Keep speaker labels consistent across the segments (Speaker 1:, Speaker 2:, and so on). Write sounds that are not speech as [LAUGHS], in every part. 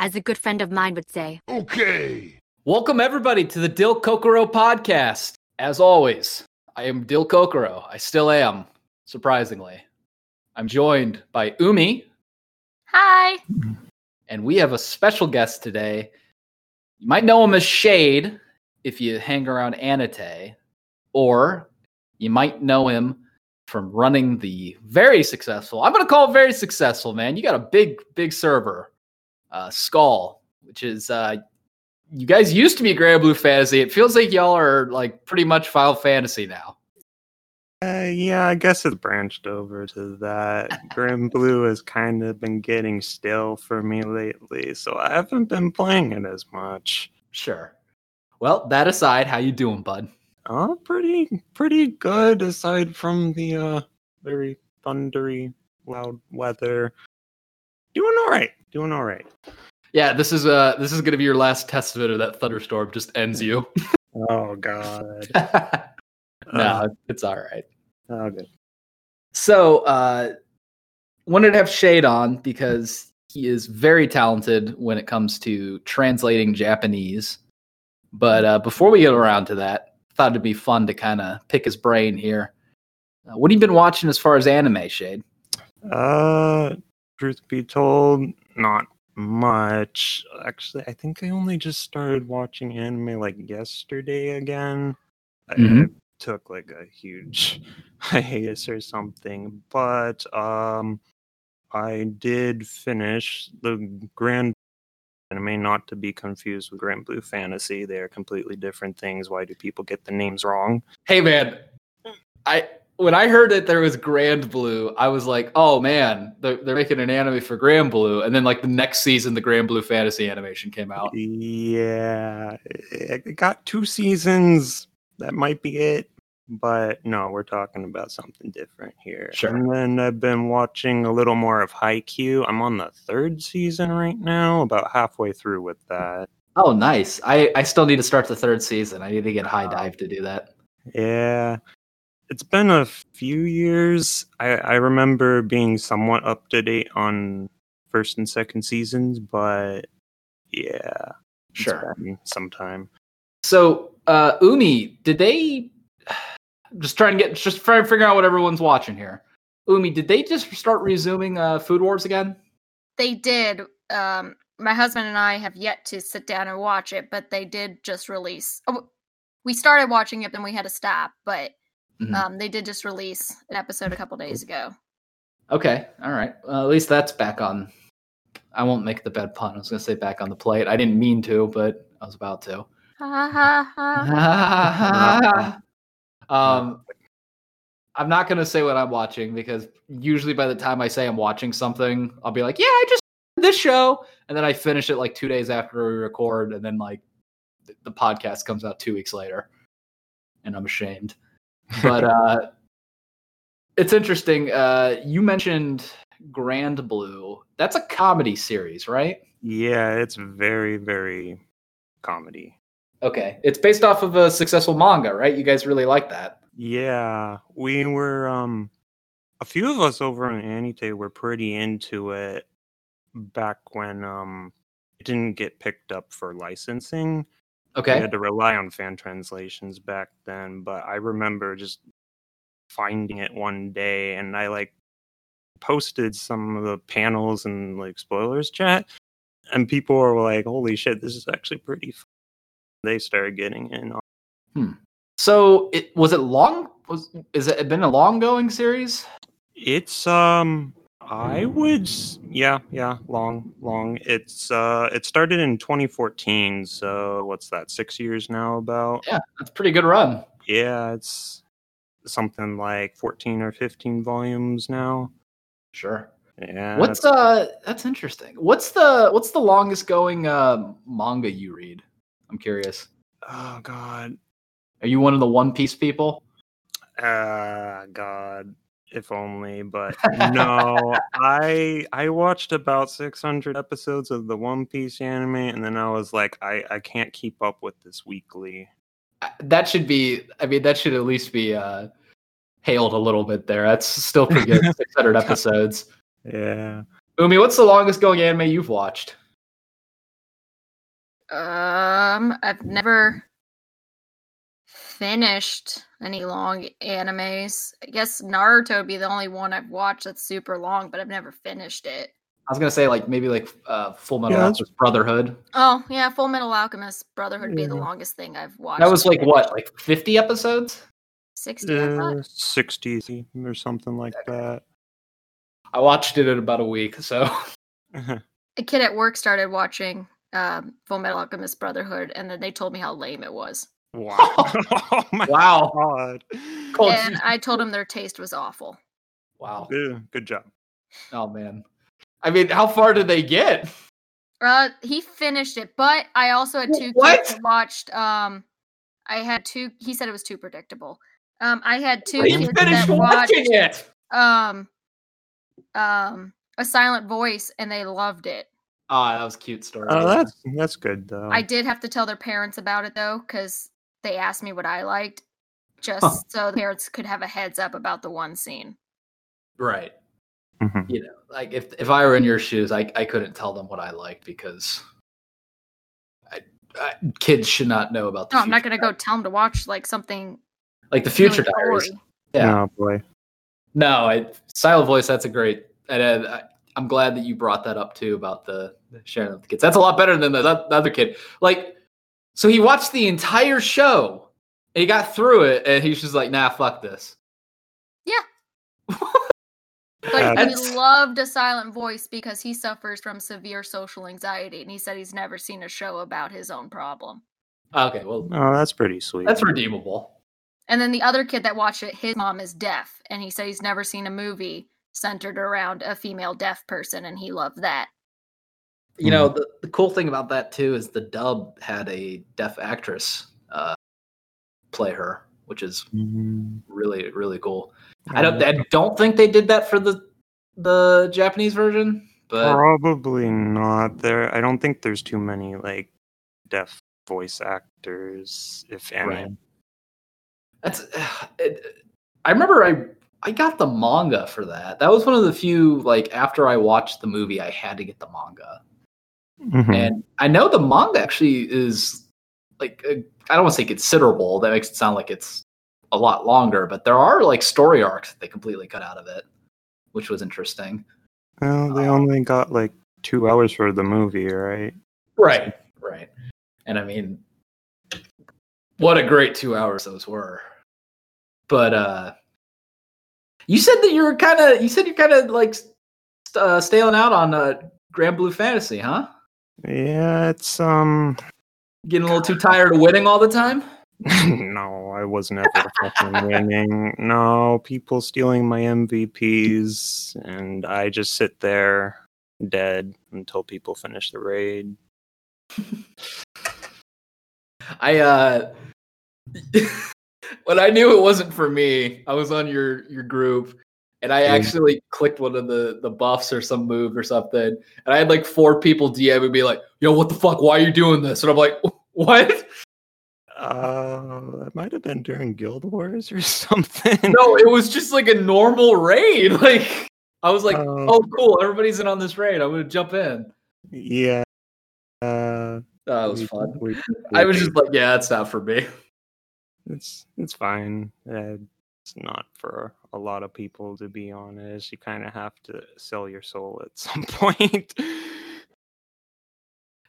Speaker 1: as a good friend of mine would say.
Speaker 2: Okay.
Speaker 3: Welcome, everybody, to the DilKokoro podcast. As always, I am DilKokoro. I still am, surprisingly. I'm joined by Umi,
Speaker 1: Hi.
Speaker 3: and we have a special guest today. You might know him as Shade if you hang around Anate, or you might know him from running the very successful, I'm going to call it very successful, man. You got a big, big server, uh, Skull, which is, uh, you guys used to be Granblue Fantasy. It feels like y'all are like pretty much Final Fantasy now.
Speaker 4: Uh, yeah, I guess it's branched over to that. [LAUGHS] Granblue has kind of been getting stale for me lately, so I haven't been playing it as much.
Speaker 3: Sure. Well, that aside, how you doing, bud?
Speaker 4: Uh, pretty, pretty good aside from the uh very thundery, loud weather. Doing all right. Doing all right.
Speaker 3: Yeah, this is uh this is gonna be your last testament of it or that thunderstorm just ends you.
Speaker 4: Oh [LAUGHS] God. [LAUGHS]
Speaker 3: no,
Speaker 4: Uh,
Speaker 3: it's all right.
Speaker 4: oh, good.
Speaker 3: So, uh, wanted to have Shade on because he is very talented when it comes to translating Japanese. But uh, before we get around to that, thought it'd be fun to kind of pick his brain here. Uh, what have you been watching as far as anime, Shade?
Speaker 4: Uh, truth be told, not much. Actually, I think I only just started watching anime like yesterday again. I, I
Speaker 3: Mhm.
Speaker 4: took like a huge [LAUGHS] hiatus or something, but um, I did finish the Grand anime, not to be confused with Granblue Fantasy. They are completely different things. Why do people get the names wrong?
Speaker 3: Hey, man, I when I heard that there was Grand Blue, I was like, oh man, they're, they're making an anime for Grand Blue, and then like the next season, the Granblue Fantasy animation came out.
Speaker 4: Yeah, it got two seasons. That might be it. But no, we're talking about something different here.
Speaker 3: Sure.
Speaker 4: And then I've been watching a little more of Haikyuu. I'm on the third season right now, about halfway through with that.
Speaker 3: Oh, nice. I, I still need to start the third season. I need to get HIDIVE to do that.
Speaker 4: Yeah. It's been a few years. I, I remember being somewhat up to date on first and second seasons, but yeah.
Speaker 3: Sure.
Speaker 4: sometime.
Speaker 3: So, uh, Umi, did they [SIGHS] just try and get just try and figure out what everyone's watching here? Umi, did they just start resuming uh, Food Wars again?
Speaker 5: They did. Um, my husband and I have yet to sit down and watch it, but they did just release. Oh, we started watching it, then we had to stop, but
Speaker 3: Mhm.
Speaker 5: um, they did just release an episode a couple days ago.
Speaker 3: Okay, all right. Well, at least that's back on. I won't make the bad pun. I was going to say back on the plate. I didn't mean to, but I was about to. [LAUGHS] Um, I'm not gonna say what I'm watching because usually by the time I say I'm watching something, I'll be like, "Yeah, I just this show," and then I finish it like two days after we record, and then like the podcast comes out two weeks later, and I'm ashamed. But [LAUGHS] uh, it's interesting. Uh, you mentioned Grand Blue. That's a comedy series, right?
Speaker 4: Yeah, it's very, very comedy.
Speaker 3: Okay, it's based off of a successful manga, right? You guys really like that.
Speaker 4: Yeah, we were um a few of us over on Anite were pretty into it back when um it didn't get picked up for licensing. We
Speaker 3: Okay.
Speaker 4: had to rely on fan translations back then, but I remember just finding it one day and I like posted some of the panels and like spoilers chat and people were like, "Holy shit, this is actually pretty fun." They started getting in on
Speaker 3: So it was it long? Was is it been a long going series?
Speaker 4: It's um I would yeah, yeah, long long. It's uh it started in 2014, so what's that? 6 years now about?
Speaker 3: Yeah, that's a pretty good run.
Speaker 4: Yeah, it's something like 14 or 15 volumes now.
Speaker 3: Sure.
Speaker 4: Yeah.
Speaker 3: What's uh? That's interesting. What's the what's the longest going uh, manga you read? I'm curious.
Speaker 4: Oh god.
Speaker 3: Are you one of the One Piece people?
Speaker 4: Uh god. If only, but no. [LAUGHS] I I watched about 600 episodes of the One Piece anime and then I was like I I can't keep up with this weekly.
Speaker 3: Uh, That should be. I mean, that should at least be uh, hailed a little bit there. That's still pretty good. [LAUGHS] 600 episodes.
Speaker 4: Yeah.
Speaker 3: Umi, what's the longest going anime you've watched?
Speaker 5: Um, I've never finished any long animes. I guess Naruto would be the only one I've watched that's super long, but I've never finished it.
Speaker 3: I was gonna say like maybe like uh, Full Metal
Speaker 4: Yeah,
Speaker 3: Alchemist Brotherhood.
Speaker 5: Oh yeah, Fullmetal Alchemist Brotherhood would be the longest thing I've watched.
Speaker 3: That was like what, like fifty episodes?
Speaker 5: sixty?
Speaker 4: Uh, 60 or something like that.
Speaker 3: I watched it in about a week, so [LAUGHS]
Speaker 5: A kid at work started watching um, Fullmetal Alchemist Brotherhood, and then they told me how lame it was.
Speaker 4: Wow. [LAUGHS] [LAUGHS] oh
Speaker 3: wow,
Speaker 4: god.
Speaker 3: Cold-
Speaker 5: And I told him their taste was awful.
Speaker 3: wow.
Speaker 4: Yeah, good job.
Speaker 3: Oh man, I mean, how far did they get?
Speaker 5: Uh, he finished it, but I also had two
Speaker 3: What?
Speaker 5: kids watched. Um, I had two. He said it was too predictable. Um, I had two
Speaker 3: They
Speaker 5: kids
Speaker 3: finished
Speaker 5: that watched
Speaker 3: watching it.
Speaker 5: um, um, a silent voice, and they loved it.
Speaker 3: Ah, that was a cute story.
Speaker 4: Oh, that's that's good though.
Speaker 5: I did have to tell their parents about it though, because they asked me what I liked, just
Speaker 3: Huh.
Speaker 5: so the parents could have a heads up about the one scene.
Speaker 3: right.
Speaker 4: Mhm.
Speaker 3: You know, like if if I were in your shoes, I I couldn't tell them what I liked because I, I, kids should not know about. The
Speaker 5: No, I'm not gonna go tell them to watch like something
Speaker 3: like the Future
Speaker 5: really
Speaker 3: Diaries.
Speaker 5: gory.
Speaker 3: Yeah.
Speaker 4: Oh boy.
Speaker 3: No, I, silent voice. That's a great. And uh, I, I'm glad that you brought that up too about the, the sharing with the kids. That's a lot better than the, the other kid. Like, so he watched the entire show and he got through it, and he's just like, "Nah, fuck this."
Speaker 5: Yeah. [LAUGHS] But
Speaker 3: That's-
Speaker 5: he loved a silent voice because he suffers from severe social anxiety, and he said he's never seen a show about his own problem.
Speaker 3: Okay, well,
Speaker 4: Oh, that's pretty sweet.
Speaker 3: that's redeemable.
Speaker 5: And then the other kid that watched it, his mom is deaf, and he said he's never seen a movie centered around a female deaf person, and he loved that.
Speaker 3: You know, the, the cool thing about that too is the dub had a deaf actress uh, play her, which is
Speaker 4: Mhm.
Speaker 3: really really cool. I don't I don't think they did that for the the Japanese version, but
Speaker 4: Probably not. There, I don't think there's too many like deaf voice actors, if any.
Speaker 3: Right. That's. [SIGHS] It, I remember I I got the manga for that. That was one of the few like after I watched the movie, I had to get the manga,
Speaker 4: Mhm.
Speaker 3: and I know the manga actually is like I don't want to say considerable. That makes it sound like it's a lot longer, but there are like story arcs that they completely cut out of it, which was interesting.
Speaker 4: Well, they only got like two hours for the movie, right?
Speaker 3: Right, right. And I mean, what a great two hours those were. But uh you said that you were kind of you said you're kind of like uh, stailing out on uh, Granblue Fantasy, huh?
Speaker 4: Yeah, it's um.
Speaker 3: Getting a little too tired of winning all the time. [LAUGHS]
Speaker 4: no, I was never fucking winning. No, people stealing my MVPs, and I just sit there dead until people finish the raid. [LAUGHS]
Speaker 3: I uh [LAUGHS] when I knew it wasn't for me, I was on your your group and I actually clicked one of the the buffs or some move or something, and I had like four people DM and be like, "Yo, what the fuck? Why are you doing this?" And I'm like, [LAUGHS] "What?
Speaker 4: Uh, it might have been during Guild Wars or [LAUGHS] something.
Speaker 3: No, it was just like a normal raid. [LAUGHS] Like I was like,
Speaker 4: Oh.
Speaker 3: "Oh, cool, everybody's in on this raid. I'm gonna jump in."
Speaker 4: Yeah. Uh,
Speaker 3: That was
Speaker 4: we-
Speaker 3: fun.
Speaker 4: we-
Speaker 3: I was just like, "Yeah, it's not for me."
Speaker 4: It's it's fine. Uh, it's not for a lot of people, to be honest. You kind of have to sell your soul at [LAUGHS] some point.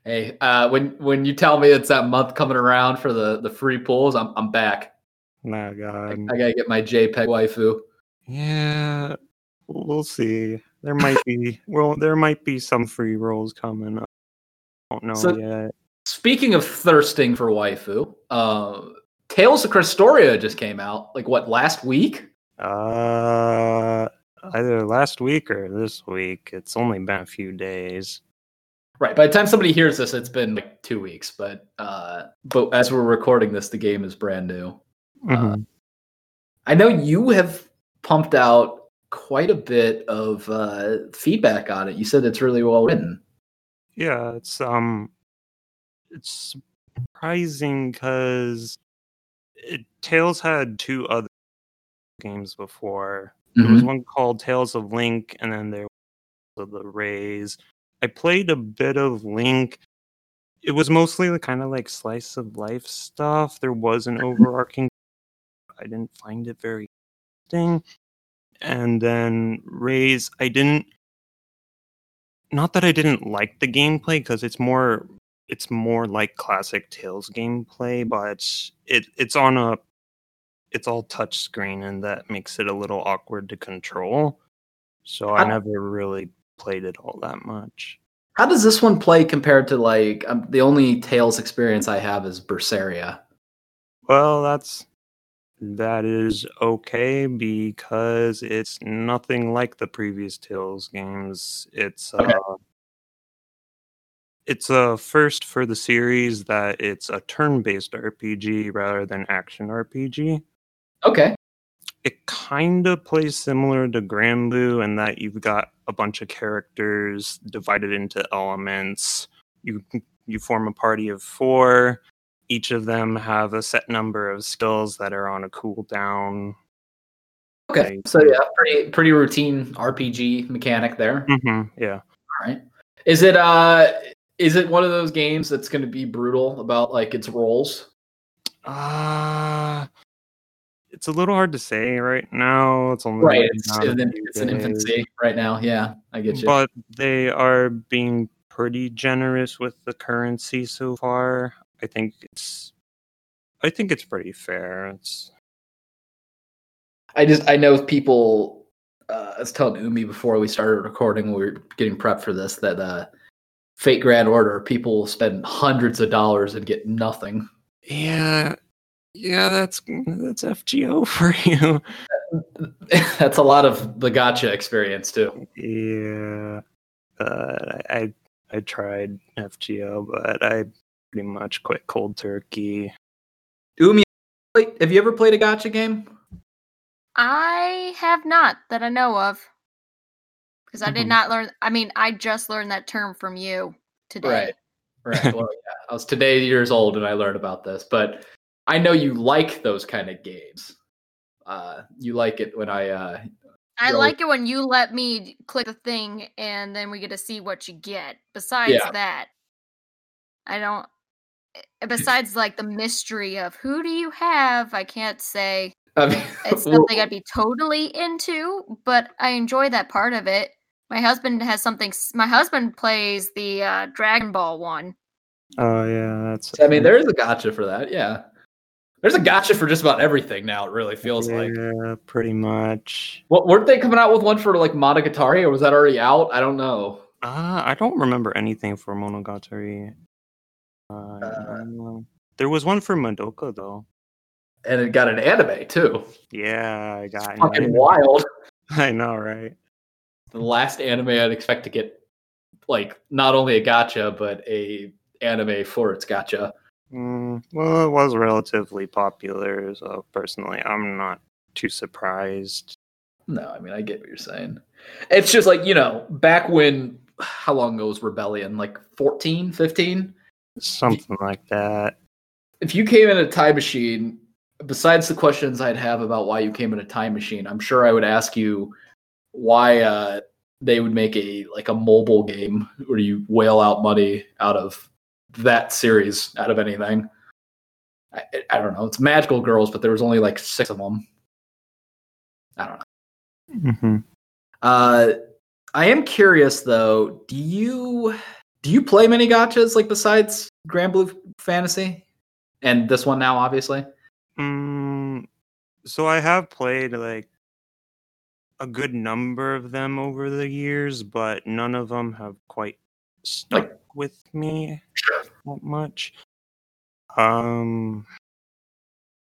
Speaker 3: Hey, uh, when when you tell me it's that month coming around for the the free pulls, I'm I'm back. I,
Speaker 4: God.
Speaker 3: I gotta get my JPEG waifu.
Speaker 4: Yeah, we'll see. There might be well, there might be some free rolls coming up. Don't know
Speaker 3: So-
Speaker 4: yet.
Speaker 3: Speaking of thirsting for waifu, uh, Tales of Crestoria just came out. Like what last week?
Speaker 4: Uh, either last week or this week. It's only been a few days.
Speaker 3: Right. By the time somebody hears this, it's been like two weeks. But uh, but as we're recording this, the game is brand new.
Speaker 4: Mhm.
Speaker 3: I know you have pumped out quite a bit of uh, feedback on it. You said it's really well written.
Speaker 4: Yeah, it's um, it's surprising because Tales had two other games before. There
Speaker 3: Mm-hmm.
Speaker 4: was one called Tales of Link, and then there was the Rays. I played a bit of Link, it was mostly the kind of like slice of life stuff. There was an overarching. I didn't find it very interesting. And then Rays, I didn't. Not that I didn't like the gameplay because it's more it's more like classic Tales gameplay, but it it's on a it's all touch screen and that makes it a little awkward to control. So I
Speaker 3: How-
Speaker 4: never really played it all that much.
Speaker 3: How does this one play compared to like um, the only Tales experience I have is Berseria?
Speaker 4: Well, that's that is okay because it's nothing like the previous Tales games. It's
Speaker 3: Okay.
Speaker 4: uh it's a first for the series that it's a turn-based RPG rather than action RPG.
Speaker 3: Okay.
Speaker 4: It kind of plays similar to Granblue in that you've got a bunch of characters divided into elements. You you form a party of four. Each of them have a set number of skills that are on a cooldown.
Speaker 3: Okay. So yeah, pretty pretty routine RPG mechanic there.
Speaker 4: Mm-hmm, yeah.
Speaker 3: All right. Is it uh is it one of those games that's going to be brutal about like its roles?
Speaker 4: Uh it's a little hard to say right now. It's only
Speaker 3: Right. It's,
Speaker 4: out a
Speaker 3: in, it's
Speaker 4: days.
Speaker 3: infancy right now. Yeah, I get you.
Speaker 4: But they are being pretty generous with the currency so far. I think it's I think it's pretty fair. It's
Speaker 3: I just I know people. Uh, I was telling Umi before we started recording, when we were getting prepped for this, that uh, Fate Grand Order people will spend hundreds of dollars and get nothing.
Speaker 4: yeah, yeah, that's that's FGO [LAUGHS] for you. [LAUGHS]
Speaker 3: That's a lot of the gacha experience too.
Speaker 4: Yeah, uh, I I tried FGO, but I pretty much quit cold turkey.
Speaker 3: Umi, wait, have you ever played a gacha game?
Speaker 5: I have not that I know of. Because I did
Speaker 4: Mhm.
Speaker 5: not learn. I mean, I just learned that term from you today.
Speaker 3: Right. Right. Well, yeah. I was today years old and I learned about this, but I know you like those kind of games. Uh, you like it when I uh,
Speaker 5: I like it when you let me click the thing and then we get to see what you get. Besides
Speaker 3: Yeah.
Speaker 5: that, I don't. eh, Besides, like the mystery of who do you have, I can't say
Speaker 3: I mean,
Speaker 5: it's something [LAUGHS] I'd be totally into, but I enjoy that part of it. My husband has something. My husband plays the uh, Dragon Ball one.
Speaker 4: Oh yeah, that's.
Speaker 3: I mean, there is a gacha for that. Yeah. There's a gacha for just about everything now. It really feels like.
Speaker 4: yeah, pretty much.
Speaker 3: What weren't they coming out with one for like Monogatari, or was that already out? I don't know.
Speaker 4: Uh, I don't remember anything for Monogatari. Uh, I
Speaker 3: Uh,
Speaker 4: don't know. there was one for Madoka though.
Speaker 3: And it got an anime too.
Speaker 4: Yeah, I got.
Speaker 3: Fucking
Speaker 4: it.
Speaker 3: wild. [LAUGHS]
Speaker 4: I know, right?
Speaker 3: The last anime I'd expect to get, like, not only a gacha but a anime for its gacha.
Speaker 4: Mm, well, it was relatively popular, so personally, I'm not too surprised.
Speaker 3: No, I mean I get what you're saying. It's just like you know, back when how long ago was Rebellion? Like 14, 15?
Speaker 4: Something like that.
Speaker 3: if you came in a time machine, besides the questions I'd have about why you came in a time machine, I'm sure I would ask you why uh, they would make a like a mobile game where you whale out money out of that series out of anything. I, I don't know. It's Magical Girls, but there was only like six of them. I don't know.
Speaker 4: Mm-hmm.
Speaker 3: Uh, I am curious though. Do you do you play many gachas like besides Granblue Fantasy and this one now, obviously?
Speaker 4: Mm, so I have played like a good number of them over the years, but none of them have quite stuck with me
Speaker 3: Sure.
Speaker 4: that much. Um,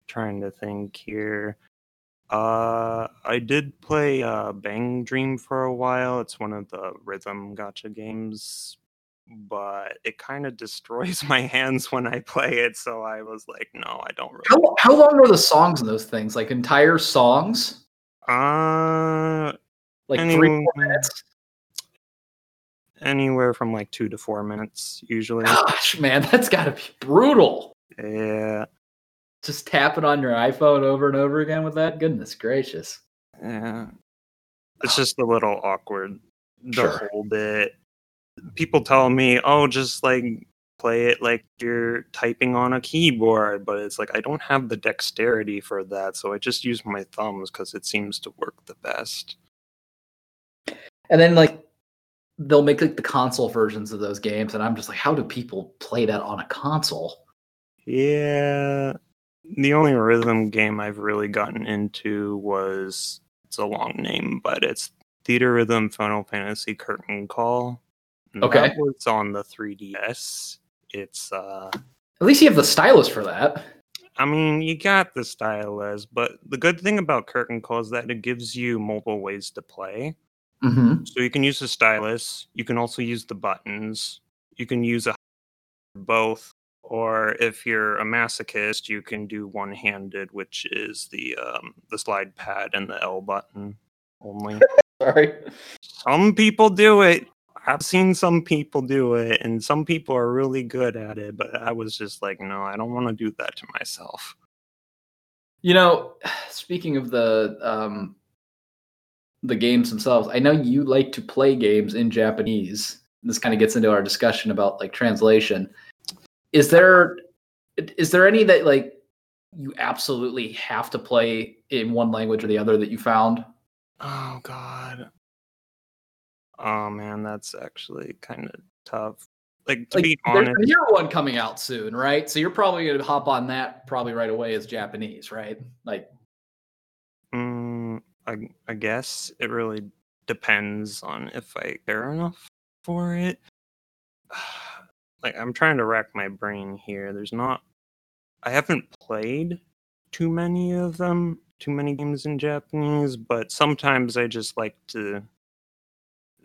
Speaker 4: trying to think here. Uh, I did play uh Bang Dream for a while. It's one of the rhythm gacha games, but it kind of destroys [LAUGHS] my hands when I play it. So I was like, no, I don't really.
Speaker 3: How, how long are the songs in those things? Like entire songs?
Speaker 4: Uh,
Speaker 3: Like
Speaker 4: Any-
Speaker 3: three, four minutes?
Speaker 4: anywhere from like two to four minutes usually.
Speaker 3: Gosh, man, that's got to be brutal.
Speaker 4: yeah,
Speaker 3: Just tapping on your iPhone over and over again with that? Goodness gracious.
Speaker 4: yeah. It's just a little awkward to
Speaker 3: Sure.
Speaker 4: hold it. People tell me, "Oh, just like play it like you're typing on a keyboard, but it's like I don't have the dexterity for that, so I just use my thumbs because it seems to work the best.
Speaker 3: And then like they'll make like the console versions of those games, and I'm just like, how do people play that on a console?
Speaker 4: Yeah. The only rhythm game I've really gotten into was it's a long name, but it's Theatrhythm Final Fantasy Curtain Call.
Speaker 3: Okay.
Speaker 4: That was on the 3DS. It's uh
Speaker 3: At least you have the stylus for that.
Speaker 4: I mean, you got the stylus, but the good thing about Curtain Call is that it gives you multiple ways to play.
Speaker 3: Mm-hmm.
Speaker 4: So you can use the stylus. You can also use the buttons. You can use a both, or if you're a masochist, you can do one-handed, which is the um, the slide pad and the L button only. [LAUGHS]
Speaker 3: Sorry.
Speaker 4: some people do it. I've seen some people do it, and some people are really good at it. But I was just like, no, I don't want to do that to myself.
Speaker 3: You know, [SIGHS] speaking of the um the games themselves, I know you like to play games in Japanese. This kind of gets into our discussion about like translation. Is there is there any that like you absolutely have to play in one language or the other that you found?
Speaker 4: Oh God. Oh man, that's actually kind of tough. Like to
Speaker 3: Like
Speaker 4: be
Speaker 3: there's
Speaker 4: honest,
Speaker 3: a new one coming out soon, right? So you're probably gonna hop on that probably right away as Japanese, right? Like
Speaker 4: mm, I, I guess it really depends on if I care enough for it. [SIGHS] Like I'm trying to rack my brain here. There's not. I haven't played too many of them, too many games in Japanese, but sometimes I just like to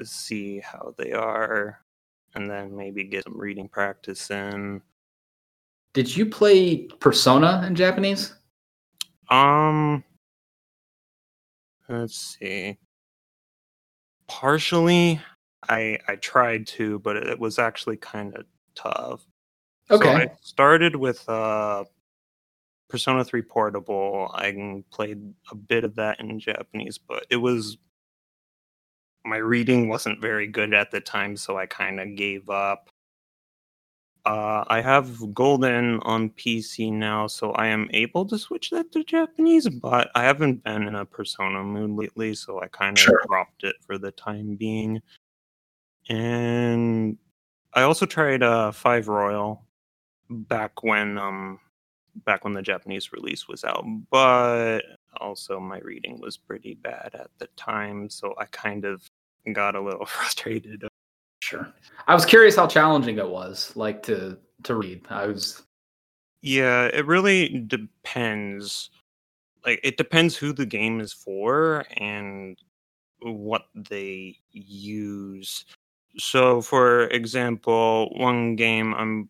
Speaker 4: see how they are and then maybe get some reading practice in.
Speaker 3: did you play Persona in Japanese?
Speaker 4: Um, let's see. Partially, I I tried to, but it was actually kind of tough. So
Speaker 3: Okay.
Speaker 4: I started with uh, Persona 3 Portable. I played a bit of that in Japanese, but it was my reading wasn't very good at the time, so I kind of gave up. Uh, I have Golden on PC now, so I am able to switch that to Japanese, but I haven't been in a Persona mood lately, so I kind of
Speaker 3: Sure.
Speaker 4: dropped it for the time being. And I also tried uh, Five Royal back when um back when the Japanese release was out, but also my reading was pretty bad at the time, so I kind of got a little [LAUGHS] frustrated.
Speaker 3: Sure. I was curious how challenging it was, like to to read. I was
Speaker 4: Yeah, it really depends. Like it depends who the game is for and what they use. So for example, one game I'm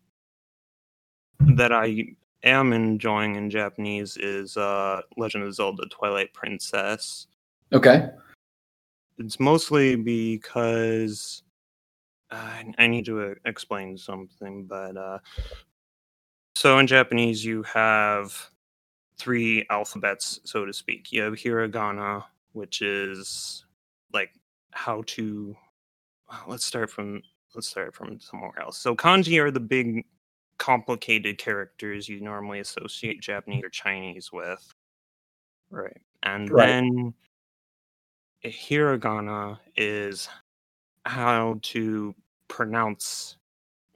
Speaker 4: that I am enjoying in Japanese is uh Legend of Zelda Twilight Princess.
Speaker 3: okay.
Speaker 4: It's mostly because uh, I need to uh, explain something, but uh, so in Japanese, you have three alphabets, so to speak. You have hiragana, which is like how to. Let's start from let's start from somewhere else. So kanji are the big, complicated characters you normally associate Japanese or Chinese with, right? And
Speaker 3: Right.
Speaker 4: then hiragana is how to pronounce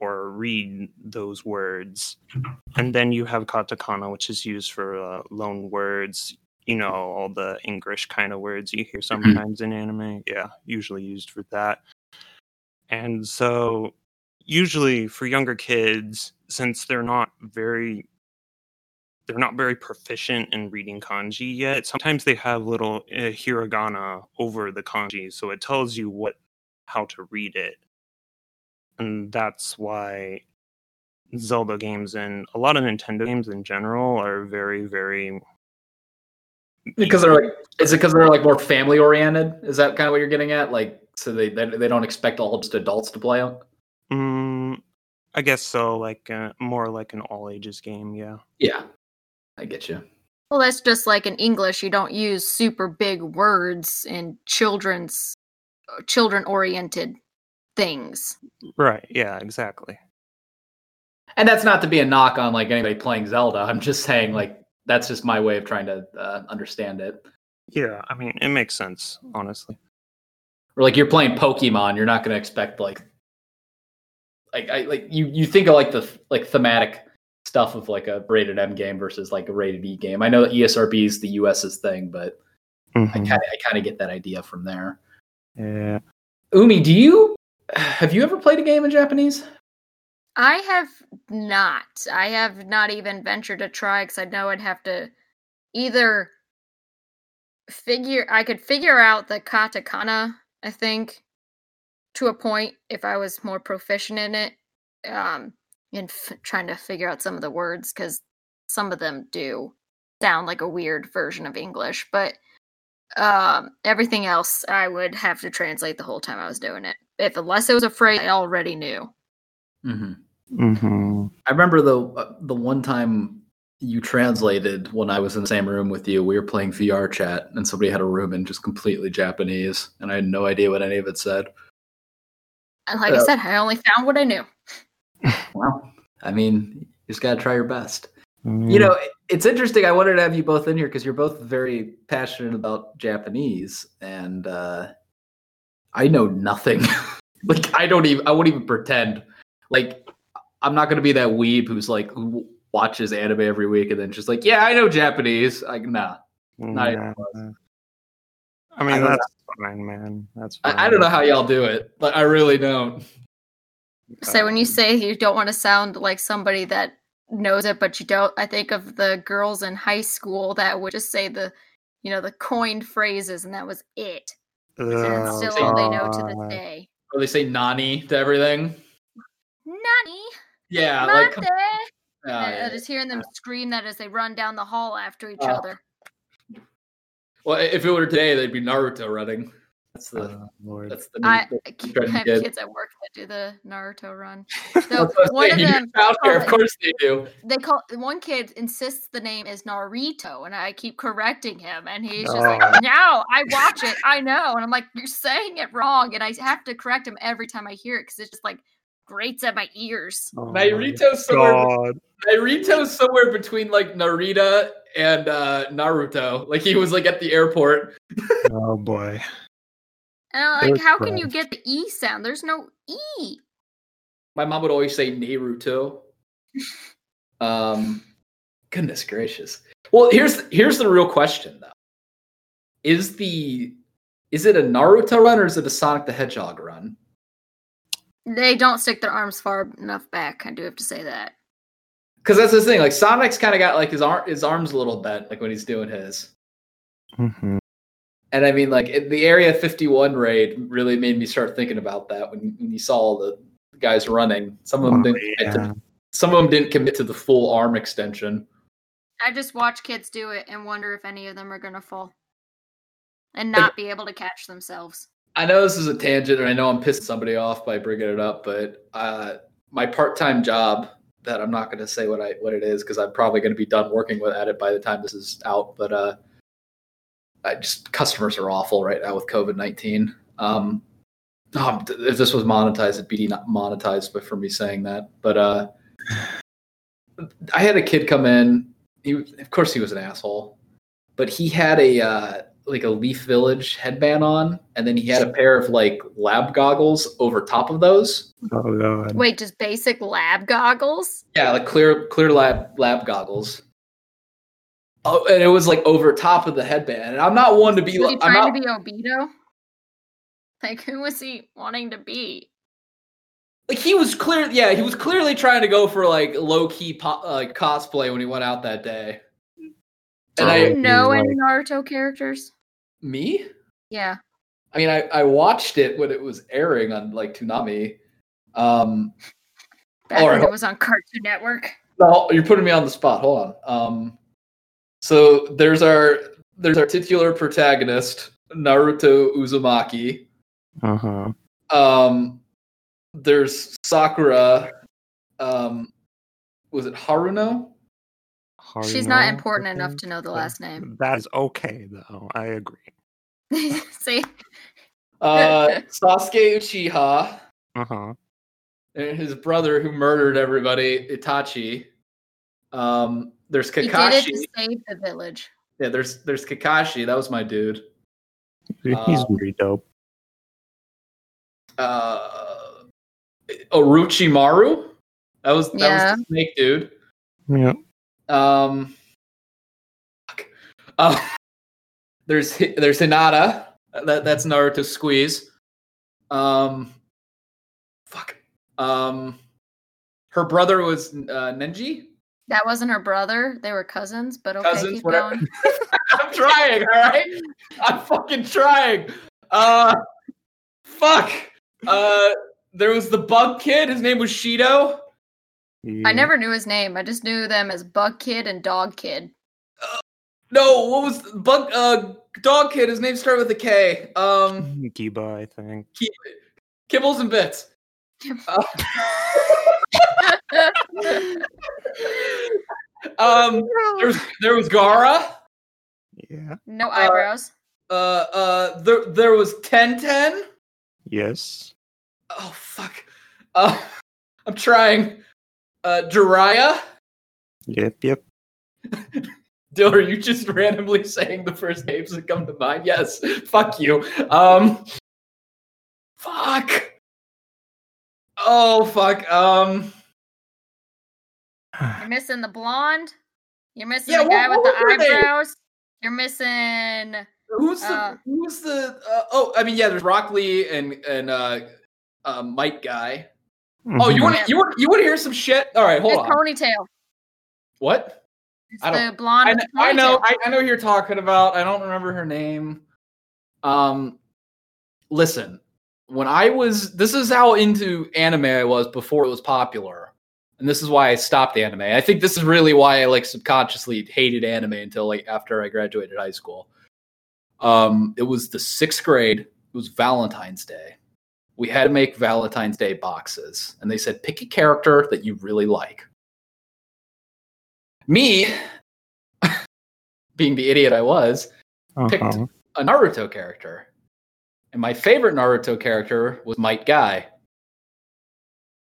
Speaker 4: or read those words. And then you have katakana, which is used for uh, loan words, you know, all the English kind of words you hear sometimes in anime. Yeah, usually used for that. And so, usually for younger kids, since they're not very they're not very proficient in reading kanji yet. Sometimes they have little uh, hiragana over the kanji, so it tells you what how to read it. And that's why Zelda games and a lot of Nintendo games in general are very, very
Speaker 3: Because they're like, is it because they're like more family oriented? Is that kind of what you're getting at? Like, so they they, they don't expect all just adults to play them.
Speaker 4: Mm, I guess so. Like uh, more like an all ages game. Yeah.
Speaker 3: Yeah, I get you.
Speaker 5: Well, that's just like in English, you don't use super big words in children's children oriented things.
Speaker 4: Right. Yeah. Exactly.
Speaker 3: And that's not to be a knock on like anybody playing Zelda. I'm just saying like that's just my way of trying to uh, understand it.
Speaker 4: Yeah, I mean, it makes sense, honestly.
Speaker 3: Or like you're playing Pokemon, you're not going to expect like like I like you you think of like the like thematic stuff of like a rated M game versus like a rated E game. I know that ESRB is the US's thing, but I
Speaker 4: Mhm.
Speaker 3: kind of I kind of get that idea from there.
Speaker 4: Yeah.
Speaker 3: Umi, do you have you ever played a game in Japanese?
Speaker 5: I have not. I have not even ventured to try because I know I'd have to either figure. I could figure out the katakana. I think to a point if I was more proficient in it, um, in f- trying to figure out some of the words because some of them do sound like a weird version of English, but um, everything else I would have to translate the whole time I was doing it. If unless it was a phrase I already knew.
Speaker 3: Mm-hmm.
Speaker 4: hmm
Speaker 3: I remember the uh, the one time you translated when I was in the same room with you. We were playing VRChat, and somebody had a room in just completely Japanese, and I had no idea what any of it said.
Speaker 5: And like I said, I only found what I knew. [LAUGHS]
Speaker 3: Well, I mean, you just gotta try your best.
Speaker 4: Mm.
Speaker 3: You know, it's interesting. I wanted to have you both in here because you're both very passionate about Japanese, and uh, I know nothing. [LAUGHS] like, I don't even. I won't even pretend. Like, I'm not gonna be that weeb who's like who watches anime every week and then just like, yeah, I know Japanese. Like, nah. not even close.
Speaker 4: I mean,
Speaker 3: I don't
Speaker 4: that's fine, man. That's fine.
Speaker 3: I, I don't know how y'all do it, but I really don't.
Speaker 5: So when you
Speaker 4: Um,
Speaker 5: say you don't want to sound like somebody that knows it, but you don't, I think of the girls in high school that would just say the, you know, the coined phrases, and that was it. And
Speaker 4: oh,
Speaker 5: still all they know to this day.
Speaker 3: Or they say nani to everything.
Speaker 5: Nani?
Speaker 3: Yeah, like
Speaker 5: Mate?
Speaker 3: oh, yeah.
Speaker 5: I just hearing them scream that as they run down the hall after each
Speaker 3: Oh.
Speaker 5: other.
Speaker 3: Well, if it were today, they'd be Naruto running. That's the
Speaker 4: Oh, Lord.
Speaker 3: that's the
Speaker 5: I, I keep-
Speaker 3: trendy
Speaker 5: I have
Speaker 3: kid.
Speaker 5: kids at work that do the Naruto run. [LAUGHS]
Speaker 3: That's
Speaker 5: So one of
Speaker 3: saying. You
Speaker 5: them,
Speaker 3: out there, of course they do.
Speaker 5: they call one kid insists the name is Naruto, and I keep correcting him, and he's just like. "No, I watch it, I know," and I'm like, "You're saying it wrong," and I have to correct him every time I hear it because it's just like grates at my ears.
Speaker 4: Oh my
Speaker 3: Naruto's somewhere.
Speaker 4: God.
Speaker 3: Naruto's somewhere between like Narita and uh, Naruto. Like he was like at the airport. [LAUGHS]
Speaker 4: Oh boy.
Speaker 5: And I'm like,
Speaker 4: Good
Speaker 5: how can you get the e sound? There's no e.
Speaker 3: My mom would always say Naruto. [LAUGHS] Um, goodness gracious. Well, here's here's the real question though. Is the is it a Naruto run or is it a Sonic the Hedgehog run?
Speaker 5: They don't stick their arms far enough back. I do have to say that.
Speaker 3: Because that's the thing. Like Sonic's kind of got like his arm his arms a little bent, like when he's doing his.
Speaker 4: hmm
Speaker 3: And I mean, like it- the Area 51 raid really made me start thinking about that when, when you saw all the guys running. Some of them
Speaker 4: Oh,
Speaker 3: didn't. commit to- some of them didn't commit to the full arm extension.
Speaker 5: I just watch kids do it and wonder if any of them are gonna fall and not be able to catch themselves.
Speaker 3: I know this is a tangent, and I know I'm pissing somebody off by bringing it up, but uh, my part-time job that I'm not going to say what I what it is because I'm probably going to be done working with at it by the time this is out. But uh, I just customers are awful right now with COVID nineteen. Um, oh, if this was monetized, it'd be not monetized, but for me saying that. But uh, I had a kid come in. He, of course, he was an asshole, but he had a uh, like a Leaf Village headband on, and then he had a pair of like lab goggles over top of those.
Speaker 4: Oh god.
Speaker 5: Wait, just basic lab goggles?
Speaker 3: Yeah, like clear clear lab lab goggles. Oh, and it was like over top of the headband. And I'm not one to be.
Speaker 5: Was he
Speaker 3: like I'm
Speaker 5: trying
Speaker 3: not
Speaker 5: to be Obito? Like, who was he wanting to be?
Speaker 3: like he was clear. Yeah, he was clearly trying to go for like low key po- like cosplay when he went out that day.
Speaker 5: Do
Speaker 3: And
Speaker 5: you
Speaker 3: I
Speaker 4: he's
Speaker 5: know any Naruto characters?
Speaker 3: Me.
Speaker 5: Yeah.
Speaker 3: I mean, I, I watched it when it was airing on like Toonami. Um,
Speaker 5: Back
Speaker 3: Alright.
Speaker 5: when it was on Cartoon Network.
Speaker 3: No, you're putting me on the spot. Hold on. Um, so there's our there's our titular protagonist Naruto Uzumaki.
Speaker 4: Uh-huh.
Speaker 3: Um, there's Sakura. Um, was it Haruno?
Speaker 5: She's not important enough to know the last name.
Speaker 4: That is okay though. I agree. [LAUGHS]
Speaker 5: See?
Speaker 3: Uh, [LAUGHS] Sasuke Uchiha,
Speaker 4: Uh-huh.
Speaker 3: and his brother who murdered everybody, Itachi. Um, there's
Speaker 5: He did it
Speaker 3: Kakashi.
Speaker 5: to save the village.
Speaker 3: Yeah, there's there's Kakashi. That was my dude.
Speaker 4: He's
Speaker 3: Um,
Speaker 4: pretty dope.
Speaker 3: Uh, Orochimaru. That was that
Speaker 5: Yeah.
Speaker 3: was the snake dude.
Speaker 4: Yeah.
Speaker 3: Um, fuck. Uh, [LAUGHS] there's there's Hinata. That that's Naruto squeeze. Um, fuck. Um, her brother was uh, Nenji.
Speaker 5: That wasn't her brother. They were cousins, but okay,
Speaker 3: Cousins,
Speaker 5: keep
Speaker 3: whatever.
Speaker 5: going. [LAUGHS]
Speaker 3: I'm trying. All right, I'm fucking trying. Uh, fuck. Uh, there was the bug kid. His name was Shido.
Speaker 5: I never knew his name. I just knew them as Bug Kid and Dog Kid.
Speaker 3: No, what was bug? Uh, dog kid. His name started with a K. Um. [LAUGHS]
Speaker 4: Kiba, I think.
Speaker 3: Ki- Kibbles and bits. Uh, [LAUGHS] um, there was there was Gaara.
Speaker 4: Yeah.
Speaker 5: no eyebrows.
Speaker 3: Uh, uh, there there was Tenten.
Speaker 4: Yes.
Speaker 3: Oh fuck. Uh, [LAUGHS] I'm trying. Uh, Jiraiya.
Speaker 4: Yep. Yep. [LAUGHS]
Speaker 3: Dil, are you just randomly saying the first names that come to mind? Yes. Fuck you. Um. Fuck. Oh fuck. Um.
Speaker 5: You're missing the blonde. You're missing
Speaker 3: Yeah,
Speaker 5: the guy
Speaker 3: what-
Speaker 5: with
Speaker 3: what were
Speaker 5: the
Speaker 3: they?
Speaker 5: eyebrows. You're missing.
Speaker 3: Who's the
Speaker 5: Uh,
Speaker 3: who's the uh, oh I mean yeah there's Rock Lee and and uh, uh Might Guy. Oh you want to you want you want to hear some shit? All right, hold
Speaker 5: His
Speaker 3: on.
Speaker 5: ponytail.
Speaker 3: What?
Speaker 5: It's
Speaker 3: I don't-
Speaker 5: the blonde.
Speaker 3: I,
Speaker 5: with
Speaker 3: I know. I, I know who you're talking about. I don't remember her name. Um listen, when I was this is how into anime I was before it was popular. And this is why I stopped anime. I think this is really why I like subconsciously hated anime until like after I graduated high school. Um it was the 6th grade. It was Valentine's Day. We had to make Valentine's Day boxes and they said pick a character that you really like. Me [LAUGHS] being the idiot I was, picked
Speaker 4: Uh-huh.
Speaker 3: a Naruto character. And my favorite Naruto character was Might Guy.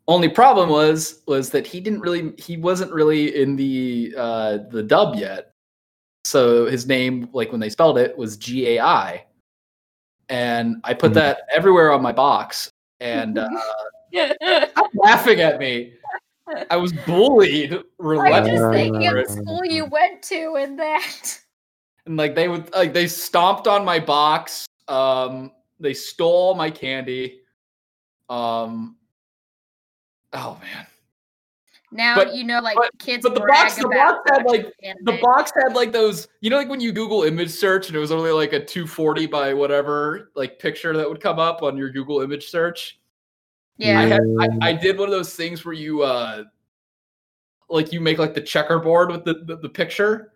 Speaker 3: Only problem was was that he didn't really he wasn't really in the uh the dub yet. So his name like when they spelled it was G A I. And I put
Speaker 4: Mhm.
Speaker 3: that everywhere on my box and uh stop [LAUGHS] [LAUGHS] laughing at me. I was bullied
Speaker 5: I'm just thinking of the
Speaker 4: Uh,
Speaker 5: school you went to and that.
Speaker 3: and like they would like they stomped on my box um they stole my candy um oh man
Speaker 5: Now
Speaker 3: But-
Speaker 5: you know, like
Speaker 3: but-
Speaker 5: kids
Speaker 3: but the box- the box had, like,
Speaker 5: anime.
Speaker 3: the box had like those you know like when you google image search and it was only like a 240 by whatever like picture that would come up on your google image search
Speaker 5: Yeah,
Speaker 3: i had I, I did one of those things where you uh like you make like the checkerboard with the, the, the picture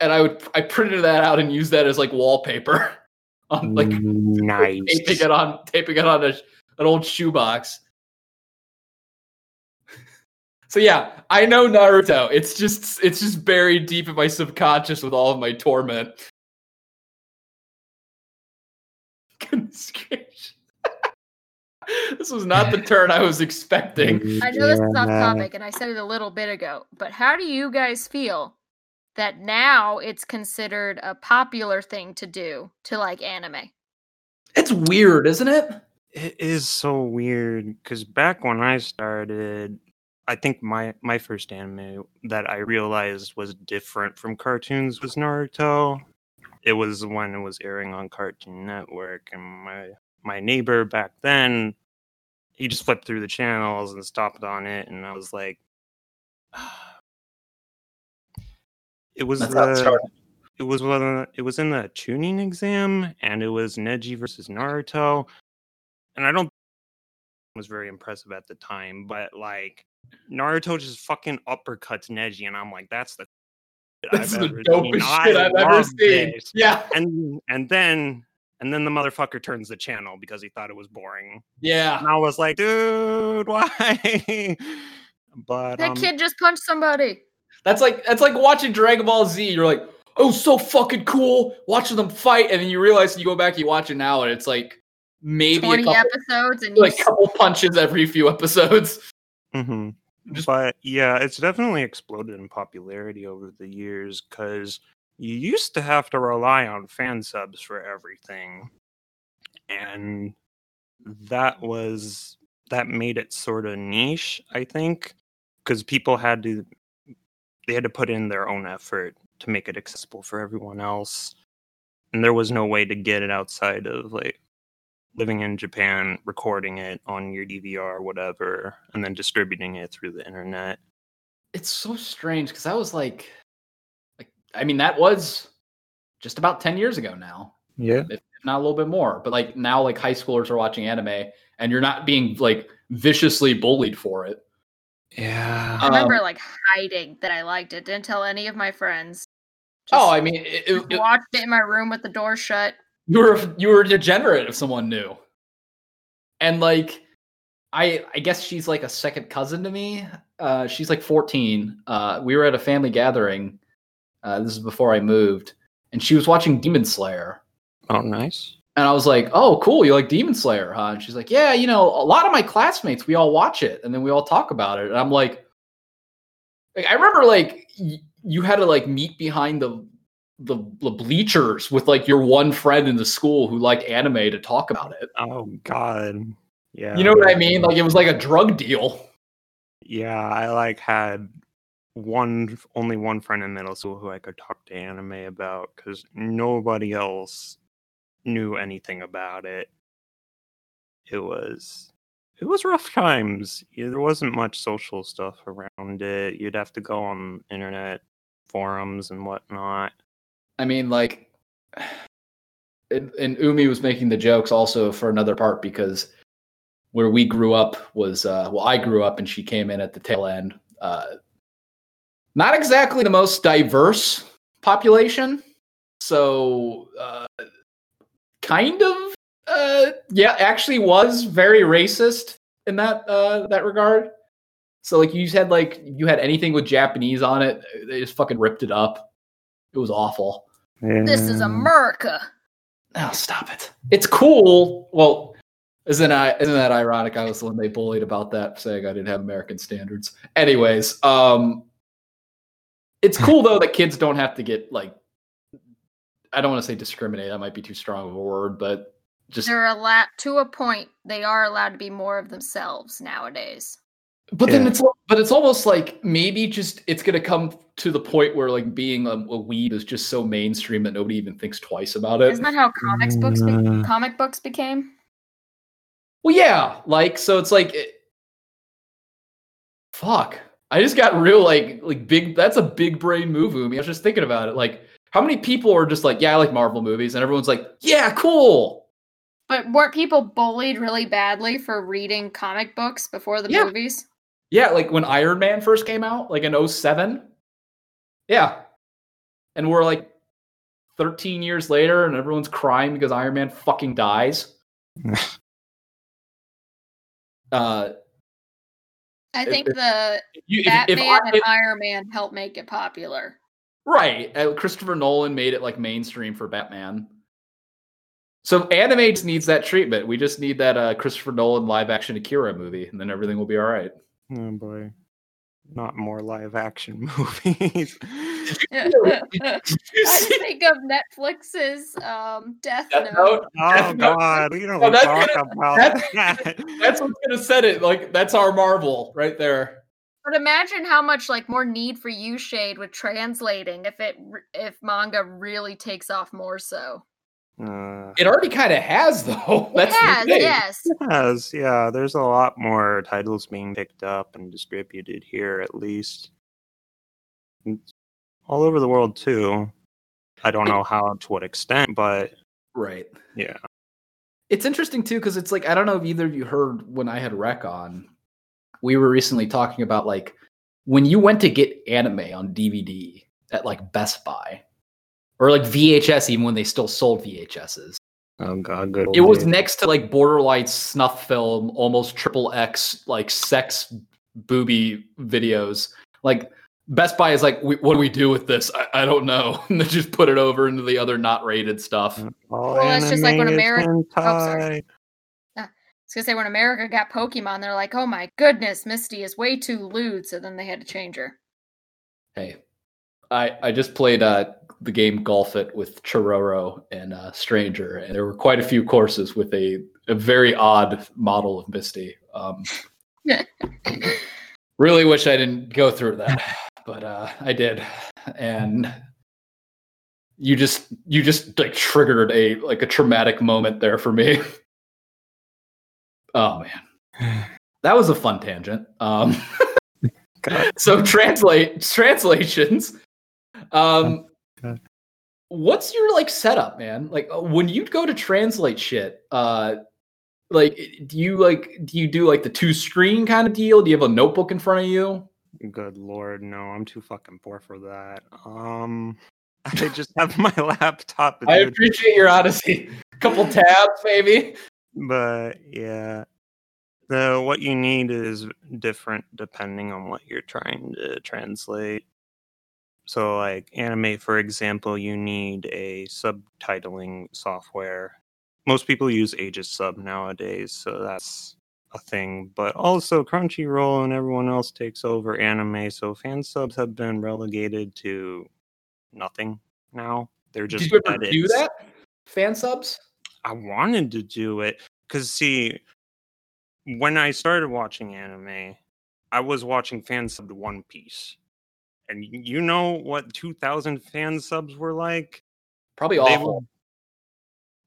Speaker 3: and i would i printed that out and used that as like wallpaper [LAUGHS] on like [LAUGHS]
Speaker 4: nice.
Speaker 3: taping it on taping it on a, an old shoebox. So yeah, I know Naruto. It's just it's just buried deep in my subconscious with all of my torment. [LAUGHS] Goodness gracious. [LAUGHS] this was not the turn I was expecting. [LAUGHS]
Speaker 5: I know this is off topic, and I said it a little bit ago, but how do you guys feel that now it's considered a popular thing to do to like anime?
Speaker 3: It's weird, isn't it?
Speaker 4: It is so weird because back when I started, I think my my first anime that I realized was different from cartoons was Naruto. It was when it was airing on Cartoon Network, and my my neighbor back then, he just flipped through the channels and stopped on it, and I was like, [SIGHS] it was
Speaker 3: That's how it
Speaker 4: the it was the- it was in the Chunin exam and it was Neji versus Naruto and I don't was very impressive at the time but like Naruto just fucking uppercuts Neji and I'm like that's the
Speaker 3: That's
Speaker 4: I've
Speaker 3: the dopest
Speaker 4: seen.
Speaker 3: Shit I've ever seen.
Speaker 4: this.
Speaker 3: Yeah,
Speaker 4: and and then and then the motherfucker turns the channel because he thought it was boring
Speaker 3: yeah.
Speaker 4: and I was like dude [LAUGHS] why but
Speaker 5: That
Speaker 4: um,
Speaker 5: kid just punched somebody.
Speaker 3: That's like that's like watching Dragon Ball Z. You're like, oh, so fucking cool, watching them fight, and then you realize you go back, you watch it now, and it's like maybe a
Speaker 5: 20
Speaker 3: couple,
Speaker 5: episodes and you
Speaker 3: like
Speaker 5: s-
Speaker 3: couple punches every few episodes.
Speaker 4: Hmm
Speaker 3: Just-
Speaker 4: but yeah, it's definitely exploded in popularity over the years because you used to have to rely on fan subs for everything, and that was that made it sort of niche, I think, because people had to they had to put in their own effort to make it accessible for everyone else, and there was no way to get it outside of like living in Japan, recording it on your DVR, or whatever, and then distributing it through the internet.
Speaker 3: It's so strange because I was like, like I mean that was just about ten years ago now.
Speaker 4: Yeah.
Speaker 3: if if not a little bit more. But like now, like high schoolers are watching anime, and you're not being like viciously bullied for it.
Speaker 4: Yeah.
Speaker 5: I remember
Speaker 3: um,
Speaker 5: like hiding that I liked it. Didn't tell any of my friends.
Speaker 3: oh, I mean, it, it- it-
Speaker 5: watched it in my room with the door shut.
Speaker 3: You were you were degenerate if someone knew. And like, I I guess she's like a second cousin to me. Uh, she's like 14. Uh, we were at a family gathering. Uh, this is before I moved, and she was watching Demon Slayer.
Speaker 4: Oh, nice.
Speaker 3: And I was like, "Oh, cool! You like Demon Slayer, huh?" And she's like, "Yeah, you know, a lot of my classmates, we all watch it, and then we all talk about it." And I'm like, like I remember, like y- you had to like meet behind the, the the bleachers with like your one friend in the school who liked anime to talk about it.
Speaker 4: Oh God. Yeah.
Speaker 3: You know what I mean? Like it was like a drug deal.
Speaker 4: Yeah, I like had one only one friend in middle school who I could talk to anime about because nobody else knew anything about it. It was it was rough times. There wasn't much social stuff around it. You'd have to go on internet forums and whatnot.
Speaker 3: I mean, like, and, and Umi was making the jokes also for another part because where we grew up was uh, well, I grew up and she came in at the tail end. Uh, not exactly the most diverse population, so uh, kind of, uh, yeah, actually was very racist in that uh, that regard. So like you had like you had anything with Japanese on it, they just fucking ripped it up. It was awful.
Speaker 5: This is
Speaker 4: Yeah.
Speaker 5: America.
Speaker 3: Oh, stop it! It's cool. Well, isn't I isn't that ironic? I was the one they bullied about that, saying I didn't have American standards. Anyways, um, it's [LAUGHS] cool though that kids don't have to get like. I don't want to say discriminate. That might be too strong of a word, but just.
Speaker 5: They're allowed to a point. They are allowed to be more of themselves nowadays.
Speaker 3: But then it's but it's almost like maybe just it's gonna come to the point where like being a, a weeb is just so mainstream that nobody even thinks twice about it.
Speaker 5: Isn't that how comics books be-
Speaker 4: Mm.
Speaker 5: comic books became?
Speaker 3: Well, yeah, like so it's like it, fuck. I just got real like like big that's a big brain move, Umi. I was just thinking about it. Like how many people are just like, yeah, I like Marvel movies, and everyone's like, yeah, cool.
Speaker 5: But weren't people bullied really badly for reading comic books before the
Speaker 3: Yeah.
Speaker 5: movies?
Speaker 3: Yeah, like when Iron Man first came out, like in 07. Yeah. And we're like 13 years later and everyone's crying because Iron Man fucking dies. [LAUGHS] uh
Speaker 5: I think
Speaker 3: if-
Speaker 5: the
Speaker 3: if,
Speaker 5: Batman
Speaker 3: if I,
Speaker 5: and Iron Man helped make it popular.
Speaker 3: Right. Uh, Christopher Nolan made it like mainstream for Batman. So anime just needs that treatment. We just need that uh, Christopher Nolan live action Akira movie, and then everything will be all right.
Speaker 4: Oh boy. Not more live action [LAUGHS] movies. [LAUGHS]
Speaker 5: I think of Netflix's um, Death,
Speaker 3: Death
Speaker 5: Note.
Speaker 3: Note?
Speaker 4: Oh
Speaker 3: Death Note-
Speaker 4: god, we don't
Speaker 3: Oh, that's
Speaker 4: talk
Speaker 3: gonna-
Speaker 4: about
Speaker 3: that's-
Speaker 4: that. [LAUGHS]
Speaker 3: That's what's gonna set it. Like that's our Marvel right there.
Speaker 5: But imagine how much like more need for you shade with translating if it if manga really takes off more so.
Speaker 4: Uh,
Speaker 3: It already kind of has [LAUGHS] though.
Speaker 5: It
Speaker 3: That's the
Speaker 5: has, yes.
Speaker 4: it has, yeah. There's a lot more titles being picked up and distributed here, at least. And All over the world too. I don't know how to what extent, but
Speaker 3: Right.
Speaker 4: yeah.
Speaker 3: It's interesting too because it's like I don't know if either of you heard when I had Rec on. We were recently talking about like when you went to get anime on DVD at like Best Buy or like VHS, even when they still sold VHSs.
Speaker 4: Oh god, good.
Speaker 3: It was next to like borderline snuff film, almost triple X, like sex booby videos. Like Best Buy is like, what do we do with this? I, I don't know. [LAUGHS] And they just put it over into the other not rated stuff.
Speaker 4: All
Speaker 5: Well, that's just like when
Speaker 4: anime is
Speaker 5: Ameri- oh, sorry.
Speaker 4: hentai.
Speaker 5: was gonna say when America got Pokemon, they're like, "Oh my goodness, Misty is way too lewd," so then they had to change her.
Speaker 3: Hey, I I just played uh the game Golf It with Chororo and uh, Stranger, and there were quite a few courses with a, a very odd model of Misty. Um, [LAUGHS] really wish I didn't go through that, but uh, I did, and you just you just like triggered a like a traumatic moment there for me. Oh man, [SIGHS] that was a fun tangent. Um, [LAUGHS] [LAUGHS] so translate translations. Um,
Speaker 4: Okay.
Speaker 3: what's your like setup, man? Like uh, when you go to translate shit, uh, like do you like do you do like the two screen kind of deal? Do you have a notebook in front of you?
Speaker 4: Good lord, no, I'm too fucking poor for that. Um, I just have my [LAUGHS] laptop.
Speaker 3: I appreciate your honesty. A [LAUGHS] couple tabs, maybe.
Speaker 4: but yeah the what you need is different depending on what you're trying to translate so like anime for example you need a subtitling software most people use Aegisub nowadays so that's a thing but also crunchyroll and everyone else takes over anime so fan subs have been relegated to nothing now they're just
Speaker 3: Did you ever do that? Fan subs?
Speaker 4: I wanted to do it because see, when I started watching anime, I was watching fan sub to One Piece, and you know what 2,000 fan subs were like.
Speaker 3: Probably awful.
Speaker 4: were-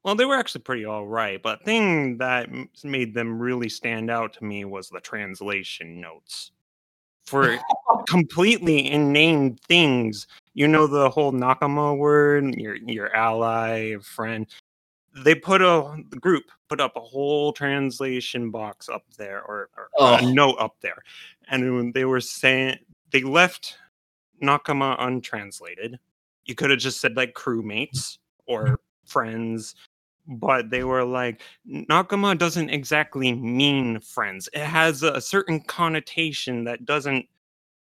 Speaker 4: Well, they were actually pretty all right, but thing that made them really stand out to me was the translation notes for [LAUGHS] completely inane things. You know the whole Nakama word, your your ally, friend. They put a the group put up a whole translation box up there, or, or a note up there, and they were saying they left Nakama untranslated. You could have just said like crewmates or [LAUGHS] friends, but they were like Nakama doesn't exactly mean friends. It has a certain connotation that doesn't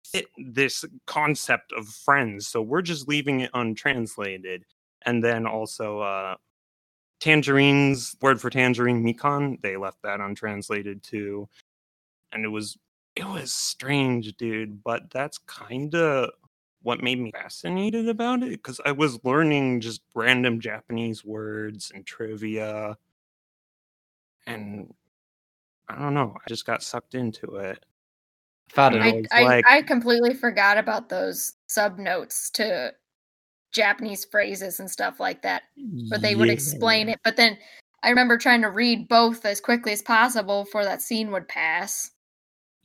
Speaker 4: fit this concept of friends. So we're just leaving it untranslated. And then also uh Tangerine's word for tangerine Mikan, they left that untranslated too. And it was it was strange, dude, but that's kind of what made me fascinated about it because I was learning just random Japanese words and trivia. And I don't know, I just got sucked into it. I-
Speaker 5: I, I,
Speaker 4: like-
Speaker 5: I completely forgot about those sub notes to Japanese phrases and stuff like that, but they would explain it. But then I remember trying to read both as quickly as possible before that scene would pass.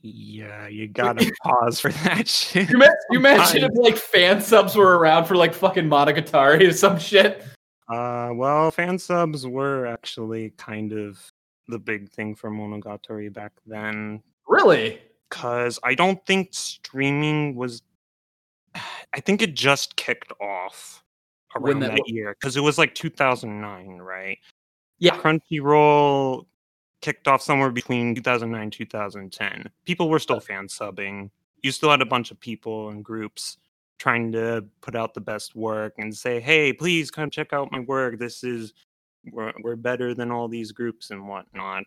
Speaker 4: Yeah, you gotta [LAUGHS] pause for that shit.
Speaker 3: You, men- you mentioned if like fan subs were around for like fucking Monogatari or some shit.
Speaker 4: Uh, well, fan subs were actually kind of the big thing for Monogatari back then.
Speaker 3: Really?
Speaker 4: Because I don't think streaming was. [SIGHS] I think it just kicked off around
Speaker 3: that
Speaker 4: that, year. Because it was like 2009, right?
Speaker 3: Yeah.
Speaker 4: Crunchyroll kicked off somewhere between 2009 and 2010. People were still fan subbing. You still had a bunch of people and groups trying to put out the best work and say, "Hey, please come check out my work. This is we're, we're better than all these groups and whatnot."